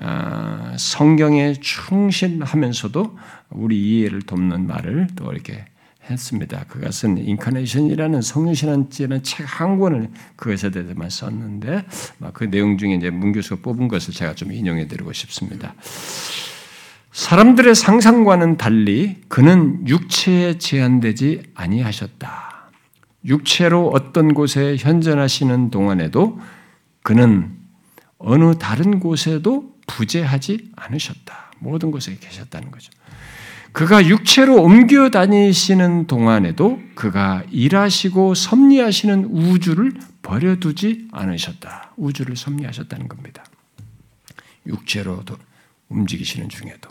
아, 성경에 충실하면서도 우리 이해를 돕는 말을 또 이렇게 했습니다. 그것은 인카네이션이라는 성령신앙이라는 책 한 권을 그것에 대해서만 썼는데 그 내용 중에 이제 문 교수가 뽑은 것을 제가 좀 인용해 드리고 싶습니다. 사람들의 상상과는 달리 그는 육체에 제한되지 아니하셨다. 육체로 어떤 곳에 현존하시는 동안에도 그는 어느 다른 곳에도 부재하지 않으셨다. 모든 곳에 계셨다는 거죠. 그가 육체로 옮겨 다니시는 동안에도 그가 일하시고 섭리하시는 우주를 버려두지 않으셨다. 우주를 섭리하셨다는 겁니다. 육체로도 움직이시는 중에도.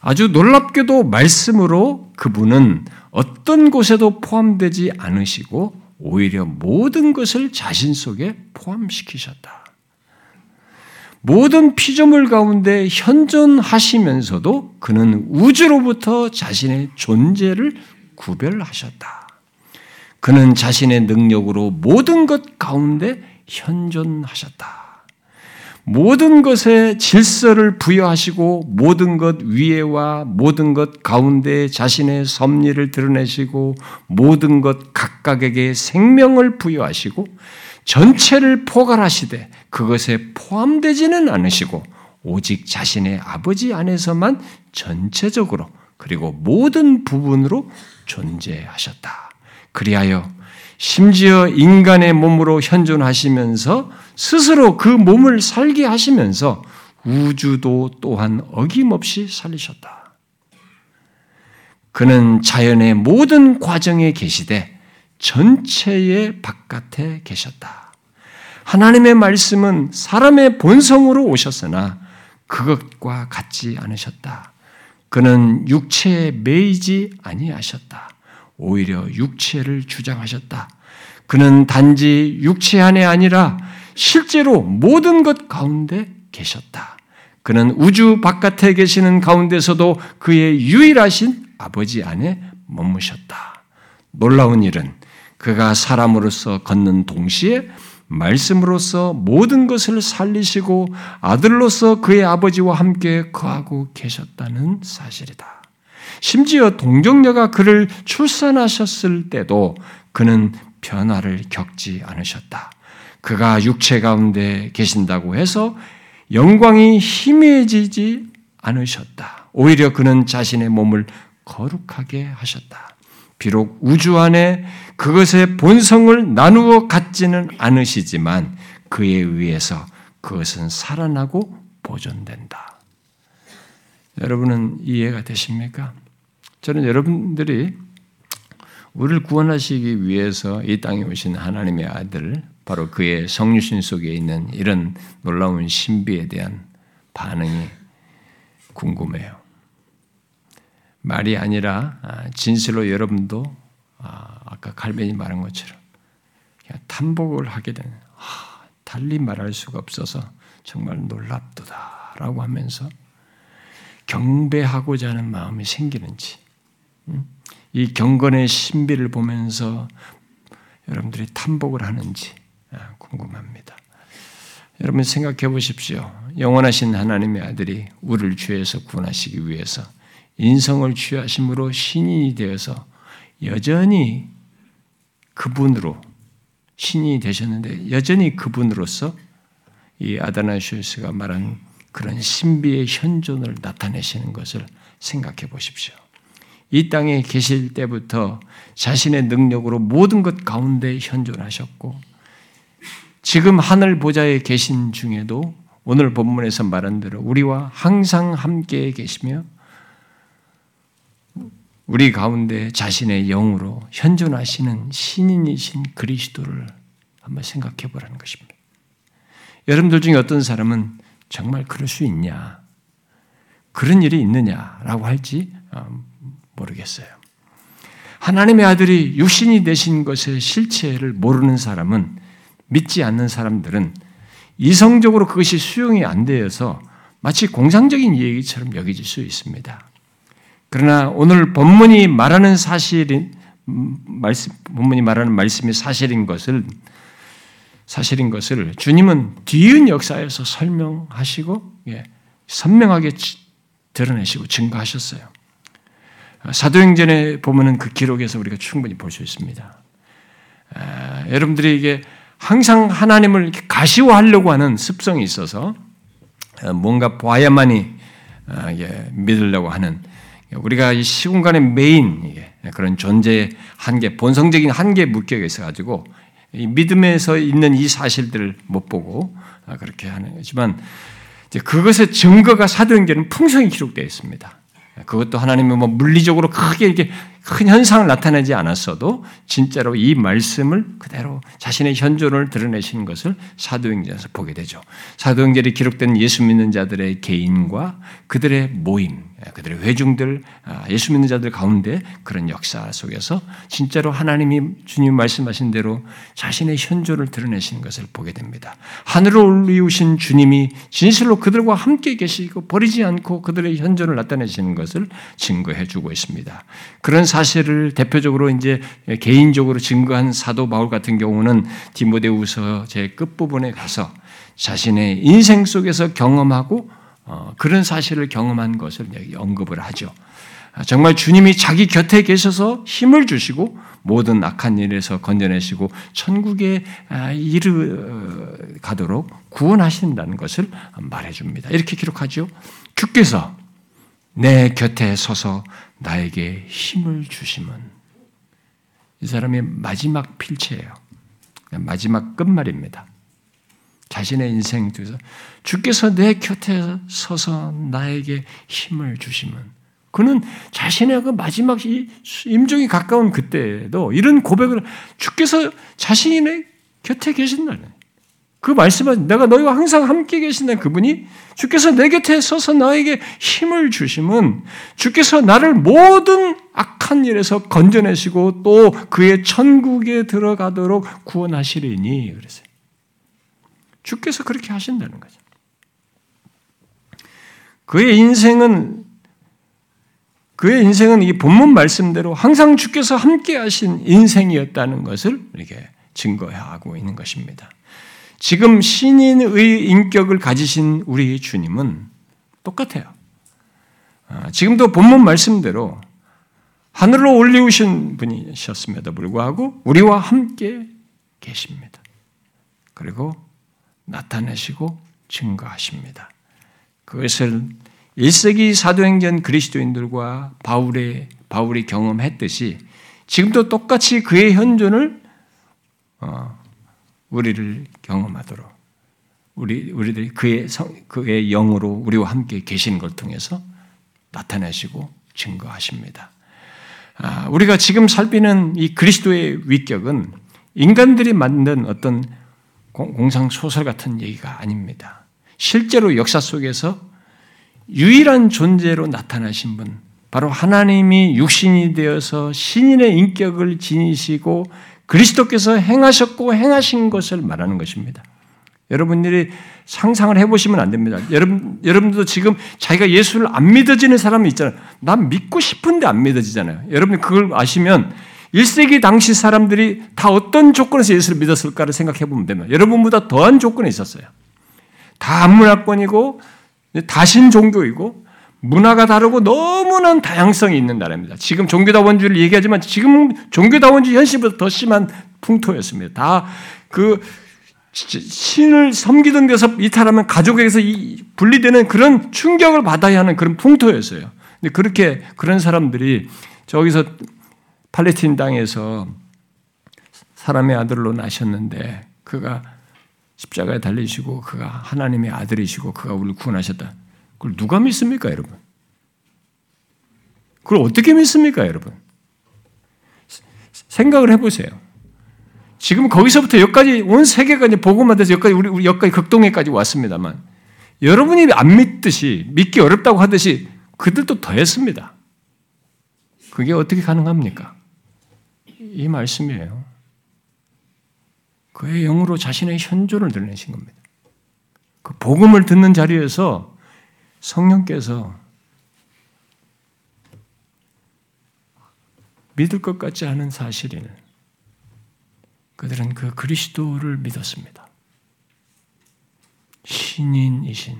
아주 놀랍게도 말씀으로 그분은 어떤 곳에도 포함되지 않으시고 오히려 모든 것을 자신 속에 포함시키셨다. 모든 피조물 가운데 현존하시면서도 그는 우주로부터 자신의 존재를 구별하셨다. 그는 자신의 능력으로 모든 것 가운데 현존하셨다. 모든 것에 질서를 부여하시고 모든 것 위에와 모든 것 가운데 자신의 섭리를 드러내시고 모든 것 각각에게 생명을 부여하시고 전체를 포괄하시되 그것에 포함되지는 않으시고 오직 자신의 아버지 안에서만 전체적으로 그리고 모든 부분으로 존재하셨다. 그리하여 심지어 인간의 몸으로 현존하시면서 스스로 그 몸을 살게 하시면서 우주도 또한 어김없이 살리셨다. 그는 자연의 모든 과정에 계시되 전체의 바깥에 계셨다. 하나님의 말씀은 사람의 본성으로 오셨으나 그것과 같지 않으셨다. 그는 육체에 매이지 아니하셨다. 오히려 육체를 주장하셨다. 그는 단지 육체 안에 아니라 실제로 모든 것 가운데 계셨다. 그는 우주 바깥에 계시는 가운데서도 그의 유일하신 아버지 안에 머무셨다. 놀라운 일은 그가 사람으로서 걷는 동시에 말씀으로서 모든 것을 살리시고 아들로서 그의 아버지와 함께 거하고 계셨다는 사실이다. 심지어 동정녀가 그를 출산하셨을 때도 그는 변화를 겪지 않으셨다. 그가 육체 가운데 계신다고 해서 영광이 희미해지지 않으셨다. 오히려 그는 자신의 몸을 거룩하게 하셨다. 비록 우주 안에 그것의 본성을 나누어 갖지는 않으시지만 그에 의해서 그것은 살아나고 보존된다. 여러분은 이해가 되십니까? 저는 여러분들이 우리를 구원하시기 위해서 이 땅에 오신 하나님의 아들, 바로 그의 성유신 속에 있는 이런 놀라운 신비에 대한 반응이 궁금해요. 말이 아니라 아, 진실로 여러분도 아, 아까 칼벤이 말한 것처럼 탐복을 하게 되는 아, 달리 말할 수가 없어서 정말 놀랍도다라고 하면서 경배하고자 하는 마음이 생기는지 이 경건의 신비를 보면서 여러분들이 탐복을 하는지 궁금합니다. 여러분 생각해 보십시오. 영원하신 하나님의 아들이 우리를 죄에서 구원하시기 위해서 인성을 취하심으로 신인이 되어서 여전히 그분으로 신이 되셨는데 여전히 그분으로서 이 아다나시우스가 말한 그런 신비의 현존을 나타내시는 것을 생각해 보십시오. 이 땅에 계실 때부터 자신의 능력으로 모든 것 가운데 현존하셨고 지금 하늘 보좌에 계신 중에도 오늘 본문에서 말한 대로 우리와 항상 함께 계시며 우리 가운데 자신의 영으로 현존하시는 신인이신 그리스도를 한번 생각해 보라는 것입니다. 여러분들 중에 어떤 사람은 정말 그럴 수 있냐? 그런 일이 있느냐라고 할지 어, 모르겠어요. 하나님의 아들이 육신이 되신 것의 실체를 모르는 사람은 믿지 않는 사람들은 이성적으로 그것이 수용이 안 되어서 마치 공상적인 얘기처럼 여겨질 수 있습니다. 그러나 오늘 본문이 말하는 사실인 말씀 본문이 말하는 말씀이 사실인 것을 사실인 것을 주님은 뒤은 역사에서 설명하시고 예, 선명하게 드러내시고 증거하셨어요. 사도행전에 보면은 그 기록에서 우리가 충분히 볼 수 있습니다. 아, 여러분들이 이게 항상 하나님을 가시화하려고 하는 습성이 있어서 어, 뭔가 봐야만이 어, 믿으려고 하는 우리가 이 시공간의 메인 그런 존재의 한계, 본성적인 한계에 묶여 있어 가지고 믿음에서 있는 이 사실들을 못 보고 아, 그렇게 하는 거지만 그것의 증거가 사도행전은 풍성히 기록되어 있습니다. 그것도 하나님이 뭐 물리적으로 크게 이렇게 큰 현상을 나타내지 않았어도 진짜로 이 말씀을 그대로 자신의 현존을 드러내시는 것을 사도행전에서 보게 되죠. 사도행전에 기록된 예수 믿는 자들의 개인과 그들의 모임, 그들의 회중들, 아, 예수 믿는 자들 가운데 그런 역사 속에서 진짜로 하나님이 주님 말씀하신 대로 자신의 현존을 드러내시는 것을 보게 됩니다. 하늘을 올리우신 주님이 진실로 그들과 함께 계시고 버리지 않고 그들의 현존을 나타내시는 것을 증거해 주고 있습니다. 그런 사 실을 대표적으로 이제 개인적으로 증거한 사도 바울 같은 경우는 디모데후서 제 끝부분에 가서 자신의 인생 속에서 경험하고 어, 그런 사실을 경험한 것을 언급을 하죠. 아, 정말 주님이 자기 곁에 계셔서 힘을 주시고 모든 악한 일에서 건져내시고 천국에 아, 이르 가도록 구원하신다는 것을 말해줍니다. 이렇게 기록하죠. 주께서 내 곁에 서서 나에게 힘을 주심은 이 사람의 마지막 필체예요. 마지막 끝말입니다. 자신의 인생 중에서 주께서 내 곁에 서서 나에게 힘을 주심은 그는 자신의 그 마지막 임종이 가까운 그때에도 이런 고백을 주께서 자신의 곁에 계신다는 그 말씀은 내가 너희와 항상 함께 계신다는 그분이 주께서 내 곁에 서서 나에게 힘을 주심은 주께서 나를 모든 악한 일에서 건져내시고 또 그의 천국에 들어가도록 구원하시리니 그랬어요. 주께서 그렇게 하신다는 거죠. 그의 인생은 그의 인생은 이 본문 말씀대로 항상 주께서 함께 하신 인생이었다는 것을 이렇게 증거하고 있는 것입니다. 지금 신인의 인격을 가지신 우리 주님은 똑같아요. 아, 지금도 본문 말씀대로 하늘로 올리우신 분이셨음에도 불구하고 우리와 함께 계십니다. 그리고 나타내시고 증거하십니다. 그것을 1세기 사도행전 그리스도인들과 바울의 바울이 경험했듯이 지금도 똑같이 그의 현존을 어, 우리를 경험하도록 우리 우리들이 그의 성, 그의 영으로 우리와 함께 계시는 걸 통해서 나타내시고 증거하십니다. 아, 우리가 지금 살피는 이 그리스도의 위격은 인간들이 만든 어떤 공상 소설 같은 얘기가 아닙니다. 실제로 역사 속에서 유일한 존재로 나타나신 분, 바로 하나님이 육신이 되어서 신인의 인격을 지니시고 그리스도께서 행하셨고 행하신 것을 말하는 것입니다. 여러분들이 상상을 해보시면 안 됩니다. 여러분, 여러분도 지금 자기가 예수를 안 믿어지는 사람이 있잖아요. 난 믿고 싶은데 안 믿어지잖아요. 여러분이 그걸 아시면 1세기 당시 사람들이 다 어떤 조건에서 예수를 믿었을까를 생각해 보면 됩니다. 여러분보다 더한 조건에 있었어요. 다 안문화권이고, 다신 종교이고, 문화가 다르고 너무나 다양성이 있는 나라입니다. 지금 종교다원주의를 얘기하지만 지금 종교다원주의 현실보다 더 심한 풍토였습니다. 다 그 신을 섬기던 데서 이탈하면 가족에게서 분리되는 그런 충격을 받아야 하는 그런 풍토였어요. 근데 그렇게 그런 사람들이 저기서 팔레스틴 땅에서 사람의 아들로 나셨는데 그가 십자가에 달리시고 그가 하나님의 아들이시고 그가 우리를 구원하셨다. 그걸 누가 믿습니까, 여러분? 그걸 어떻게 믿습니까, 여러분? 생각을 해보세요. 지금 거기서부터 여기까지 온 세계가 이제 복음화 돼서 여기까지 우리, 우리 여기까지 극동에까지 왔습니다만 여러분이 안 믿듯이 믿기 어렵다고 하듯이 그들도 더했습니다. 그게 어떻게 가능합니까? 이 말씀이에요. 그의 영으로 자신의 현존을 드러내신 겁니다. 그 복음을 듣는 자리에서 성령께서 믿을 것 같지 않은 사실인 그들은 그 그리스도를 믿었습니다. 신인이신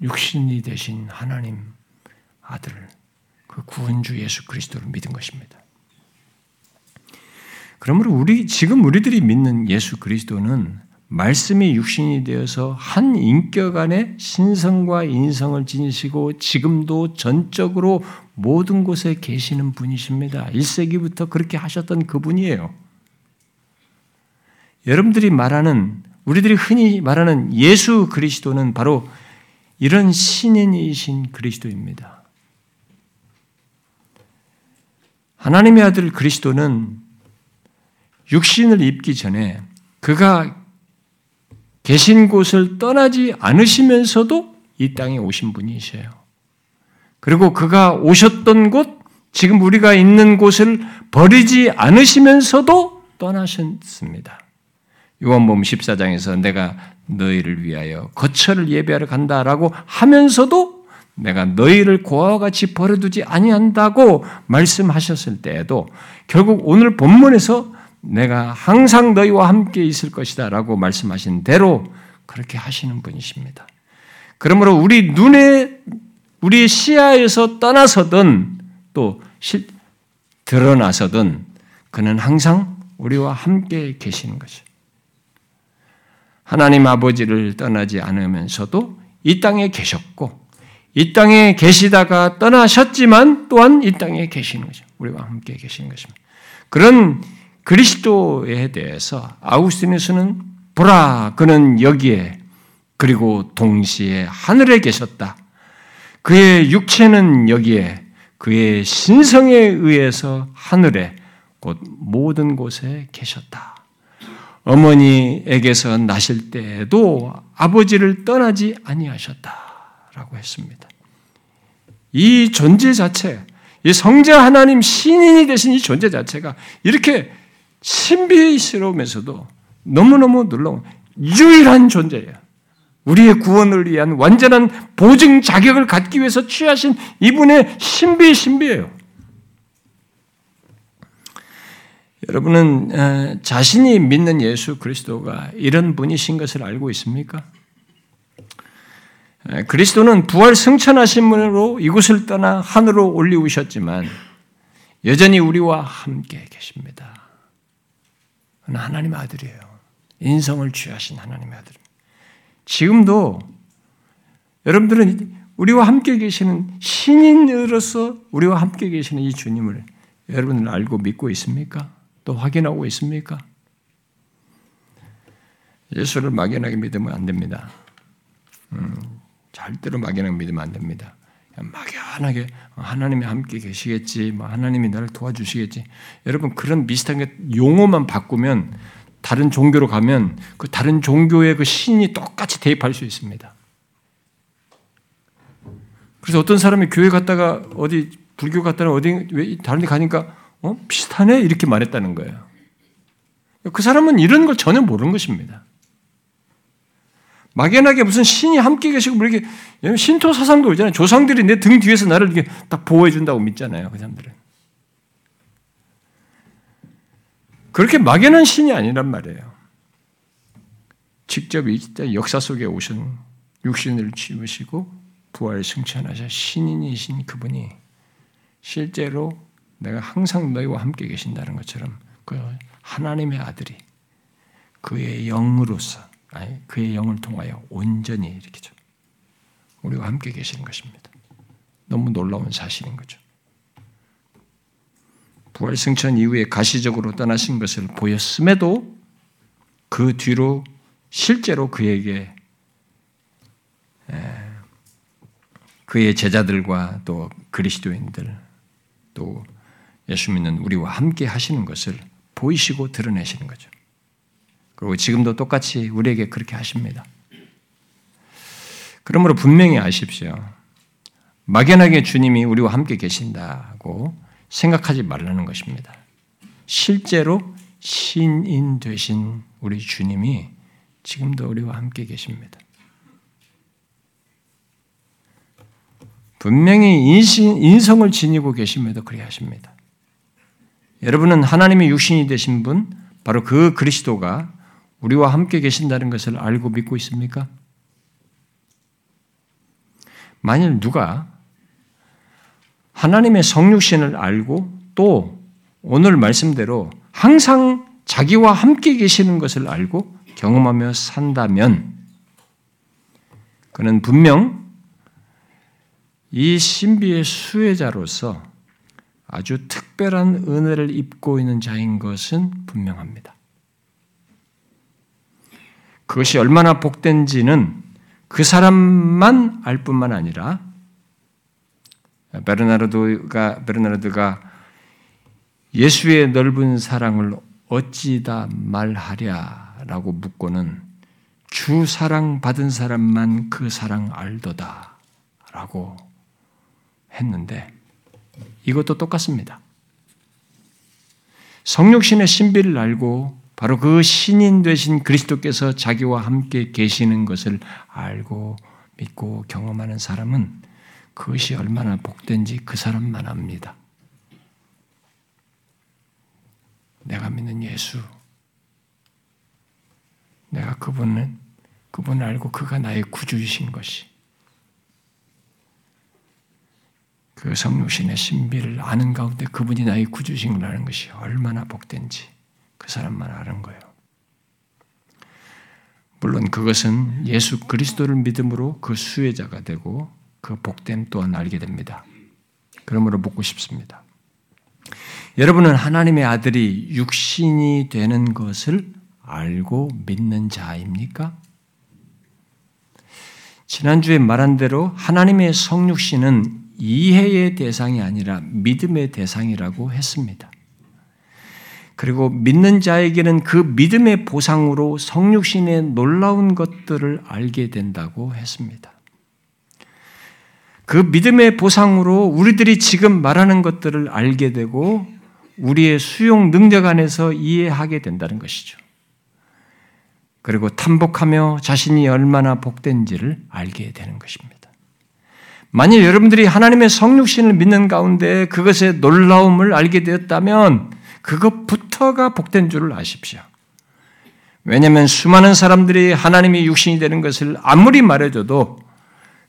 육신이 되신 하나님 아들 그 구원주 예수 그리스도를 믿은 것입니다. 그러므로 우리 지금 우리들이 믿는 예수 그리스도는 말씀이 육신이 되어서 한 인격 안에 신성과 인성을 지니시고 지금도 전적으로 모든 곳에 계시는 분이십니다. 1세기부터 그렇게 하셨던 그분이에요. 여러분들이 말하는 우리들이 흔히 말하는 예수 그리스도는 바로 이런 신인이신 그리스도입니다. 하나님의 아들 그리스도는 육신을 입기 전에 그가 계신 곳을 떠나지 않으시면서도 이 땅에 오신 분이셔요. 그리고 그가 오셨던 곳, 지금 우리가 있는 곳을 버리지 않으시면서도 떠나셨습니다. 요한복음 14장에서 내가 너희를 위하여 거처를 예배하러 간다라고 하면서도 내가 너희를 고아와 같이 버려두지 아니한다고 말씀하셨을 때에도 결국 오늘 본문에서 내가 항상 너희와 함께 있을 것이다 라고 말씀하신 대로 그렇게 하시는 분이십니다. 그러므로 우리 눈에 우리 시야에서 떠나서든 또 드러나서든 그는 항상 우리와 함께 계시는 것이죠. 하나님 아버지를 떠나지 않으면서도 이 땅에 계셨고 이 땅에 계시다가 떠나셨지만 또한 이 땅에 계시는 거죠. 우리와 함께 계시는 것입니다. 그런 그리스도에 대해서 아우스티누스는 보라 그는 여기에 그리고 동시에 하늘에 계셨다. 그의 육체는 여기에 그의 신성에 의해서 하늘에 곧 모든 곳에 계셨다. 어머니에게서 나실 때에도 아버지를 떠나지 아니하셨다라고 했습니다. 이 존재 자체, 이 성자 하나님 신인이 되신 이 존재 자체가 이렇게 신비스러우면서도 너무너무 놀라운 유일한 존재예요. 우리의 구원을 위한 완전한 보증 자격을 갖기 위해서 취하신 이분의 신비 신비예요. 여러분은 자신이 믿는 예수 그리스도가 이런 분이신 것을 알고 있습니까? 그리스도는 부활 승천하신 분으로 이곳을 떠나 하늘로 올리우셨지만 여전히 우리와 함께 계십니다. 하나님의 아들이에요. 인성을 취하신 하나님의 아들. 지금도 여러분들은 우리와 함께 계시는 신인으로서 우리와 함께 계시는 이 주님을 여러분은 알고 믿고 있습니까? 또 확인하고 있습니까? 예수를 막연하게 믿으면 안 됩니다. 음, 절대로 막연하게 믿으면 안 됩니다. 막연하게 하나님이 함께 계시겠지, 뭐 하나님이 나를 도와주시겠지. 여러분 그런 비슷한 게 용어만 바꾸면 다른 종교로 가면 그 다른 종교의 그 신이 똑같이 대입할 수 있습니다. 그래서 어떤 사람이 교회 갔다가 어디 불교 갔다가 어디 왜 다른 데 가니까 어? 비슷하네 이렇게 말했다는 거예요. 그 사람은 이런 걸 전혀 모르는 것입니다. 막연하게 무슨 신이 함께 계시고 뭐 이렇게 신토 사상도 그러잖아요. 조상들이 내 등 뒤에서 나를 이렇게 딱 보호해 준다고 믿잖아요. 그 사람들은. 그렇게 막연한 신이 아니란 말이에요. 직접 역사 속에 오신 육신을 지으시고 부활 승천하셔 신인이신 그분이 실제로 내가 항상 너희와 함께 계신다는 것처럼 그 하나님의 아들이 그의 영으로서 그의 영을 통하여 온전히 이렇게 우리와 함께 계시는 것입니다. 너무 놀라운 사실인 거죠. 부활 승천 이후에 가시적으로 떠나신 것을 보였음에도 그 뒤로 실제로 그에게 그의 제자들과 또 그리스도인들 또 예수 믿는 우리와 함께 하시는 것을 보이시고 드러내시는 거죠. 그리고 지금도 똑같이 우리에게 그렇게 하십니다. 그러므로 분명히 아십시오. 막연하게 주님이 우리와 함께 계신다고 생각하지 말라는 것입니다. 실제로 신인 되신 우리 주님이 지금도 우리와 함께 계십니다. 분명히 인신, 인성을 지니고 계심에도 그리 하십니다. 여러분은 하나님의 육신이 되신 분, 바로 그 그리스도가 우리와 함께 계신다는 것을 알고 믿고 있습니까? 만일 누가 하나님의 성육신을 알고 또 오늘 말씀대로 항상 자기와 함께 계시는 것을 알고 경험하며 산다면 그는 분명 이 신비의 수혜자로서 아주 특별한 은혜를 입고 있는 자인 것은 분명합니다. 그것이 얼마나 복된지는 그 사람만 알 뿐만 아니라 베르나르도가 베르나르드가 예수의 넓은 사랑을 어찌다 말하랴라고 묻고는 주 사랑 받은 사람만 그 사랑 알도다라고 했는데 이것도 똑같습니다. 성육신의 신비를 알고 바로 그 신인 되신 그리스도께서 자기와 함께 계시는 것을 알고 믿고 경험하는 사람은 그것이 얼마나 복된지 그 사람만 압니다. 내가 믿는 예수, 내가 그분은 그분을 알고 그가 나의 구주이신 것이. 그 성육신의 신비를 아는 가운데 그분이 나의 구주신 걸 아는 것이 얼마나 복된지 그 사람만 아는 거예요. 물론 그것은 예수 그리스도를 믿음으로 그 수혜자가 되고 그 복됨 또한 알게 됩니다. 그러므로 묻고 싶습니다. 여러분은 하나님의 아들이 육신이 되는 것을 알고 믿는 자입니까? 지난주에 말한 대로 하나님의 성육신은 이해의 대상이 아니라 믿음의 대상이라고 했습니다. 그리고 믿는 자에게는 그 믿음의 보상으로 성육신의 놀라운 것들을 알게 된다고 했습니다. 그 믿음의 보상으로 우리들이 지금 말하는 것들을 알게 되고 우리의 수용 능력 안에서 이해하게 된다는 것이죠. 그리고 탐복하며 자신이 얼마나 복된지를 알게 되는 것입니다. 만일 여러분들이 하나님의 성육신을 믿는 가운데 그것의 놀라움을 알게 되었다면 그것부터가 복된 줄을 아십시오. 왜냐하면 수많은 사람들이 하나님이 육신이 되는 것을 아무리 말해줘도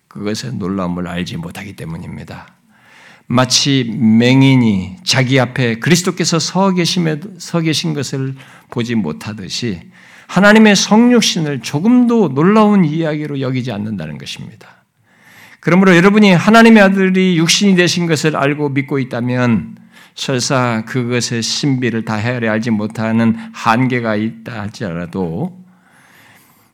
그것의 놀라움을 알지 못하기 때문입니다. 마치 맹인이 자기 앞에 그리스도께서 서, 계심에, 서 계신 것을 보지 못하듯이 하나님의 성육신을 조금도 놀라운 이야기로 여기지 않는다는 것입니다. 그러므로 여러분이 하나님의 아들이 육신이 되신 것을 알고 믿고 있다면 설사 그것의 신비를 다 헤아려 알지 못하는 한계가 있다 할지라도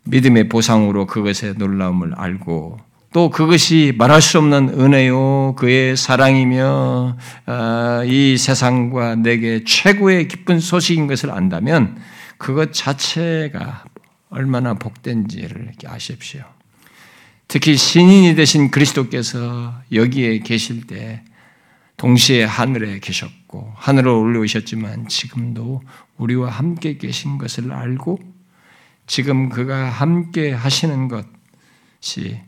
믿음의 보상으로 그것의 놀라움을 알고 또 그것이 말할 수 없는 은혜요 그의 사랑이며 아, 이 세상과 내게 최고의 기쁜 소식인 것을 안다면 그것 자체가 얼마나 복된지를 아십시오. 특히 신인이 되신 그리스도께서 여기에 계실 때 동시에 하늘에 계셨고 하늘로 올라오셨지만 지금도 우리와 함께 계신 것을 알고 지금 그가 함께 하시는 것이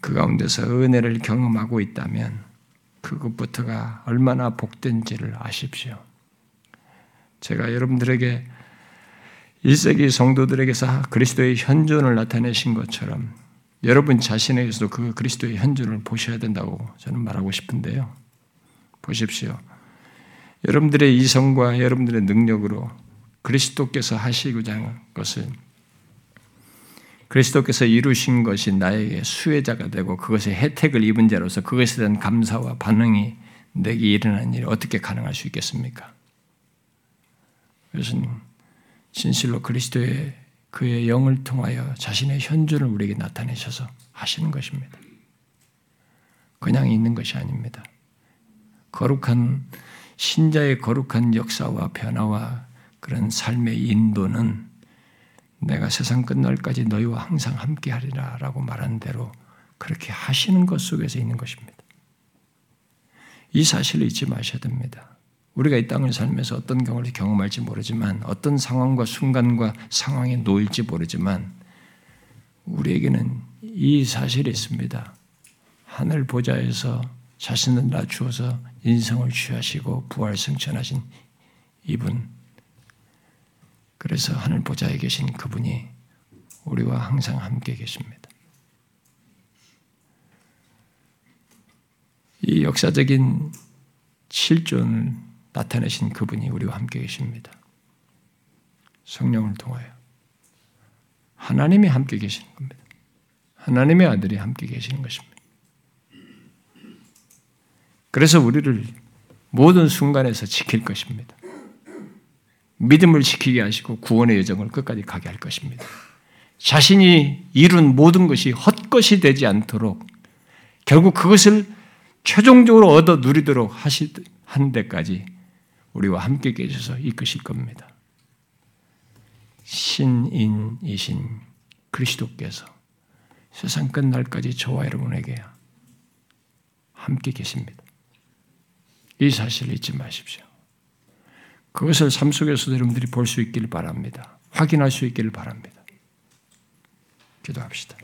그 가운데서 은혜를 경험하고 있다면 그것부터가 얼마나 복된지를 아십시오. 제가 여러분들에게 1세기 성도들에게서 그리스도의 현존을 나타내신 것처럼 여러분 자신에게서도 그 그리스도의 현존을 보셔야 된다고 저는 말하고 싶은데요. 보십시오. 여러분들의 이성과 여러분들의 능력으로 그리스도께서 하시고자 하는 것을 그리스도께서 이루신 것이 나에게 수혜자가 되고 그것의 혜택을 입은 자로서 그것에 대한 감사와 반응이 내게 일어난 일이 어떻게 가능할 수 있겠습니까? 그것은 진실로 그리스도의 그의 영을 통하여 자신의 현존을 우리에게 나타내셔서 하시는 것입니다. 그냥 있는 것이 아닙니다. 거룩한 신자의 거룩한 역사와 변화와 그런 삶의 인도는 내가 세상 끝날까지 너희와 항상 함께 하리라 라고 말한 대로 그렇게 하시는 것 속에서 있는 것입니다. 이 사실을 잊지 마셔야 됩니다. 우리가 이 땅을 살면서 어떤 경우를 경험할지 모르지만 어떤 상황과 순간과 상황에 놓일지 모르지만 우리에게는 이 사실이 있습니다. 하늘 보좌에서 자신을 낮추어서 인성을 취하시고 부활 승천하신 이분 그래서 하늘 보좌에 계신 그분이 우리와 항상 함께 계십니다. 이 역사적인 실존을 나타내신 그분이 우리와 함께 계십니다. 성령을 통하여. 하나님이 함께 계시는 겁니다. 하나님의 아들이 함께 계시는 것입니다. 그래서 우리를 모든 순간에서 지킬 것입니다. 믿음을 지키게 하시고 구원의 여정을 끝까지 가게 할 것입니다. 자신이 이룬 모든 것이 헛것이 되지 않도록 결국 그것을 최종적으로 얻어 누리도록 하는 데까지 우리와 함께 계셔서 이끄실 겁니다. 신인이신 그리스도께서 세상 끝날까지 저와 여러분에게 함께 계십니다. 이 사실을 잊지 마십시오. 그것을 삶 속에서도 여러분들이 볼 수 있기를 바랍니다. 확인할 수 있기를 바랍니다. 기도합시다.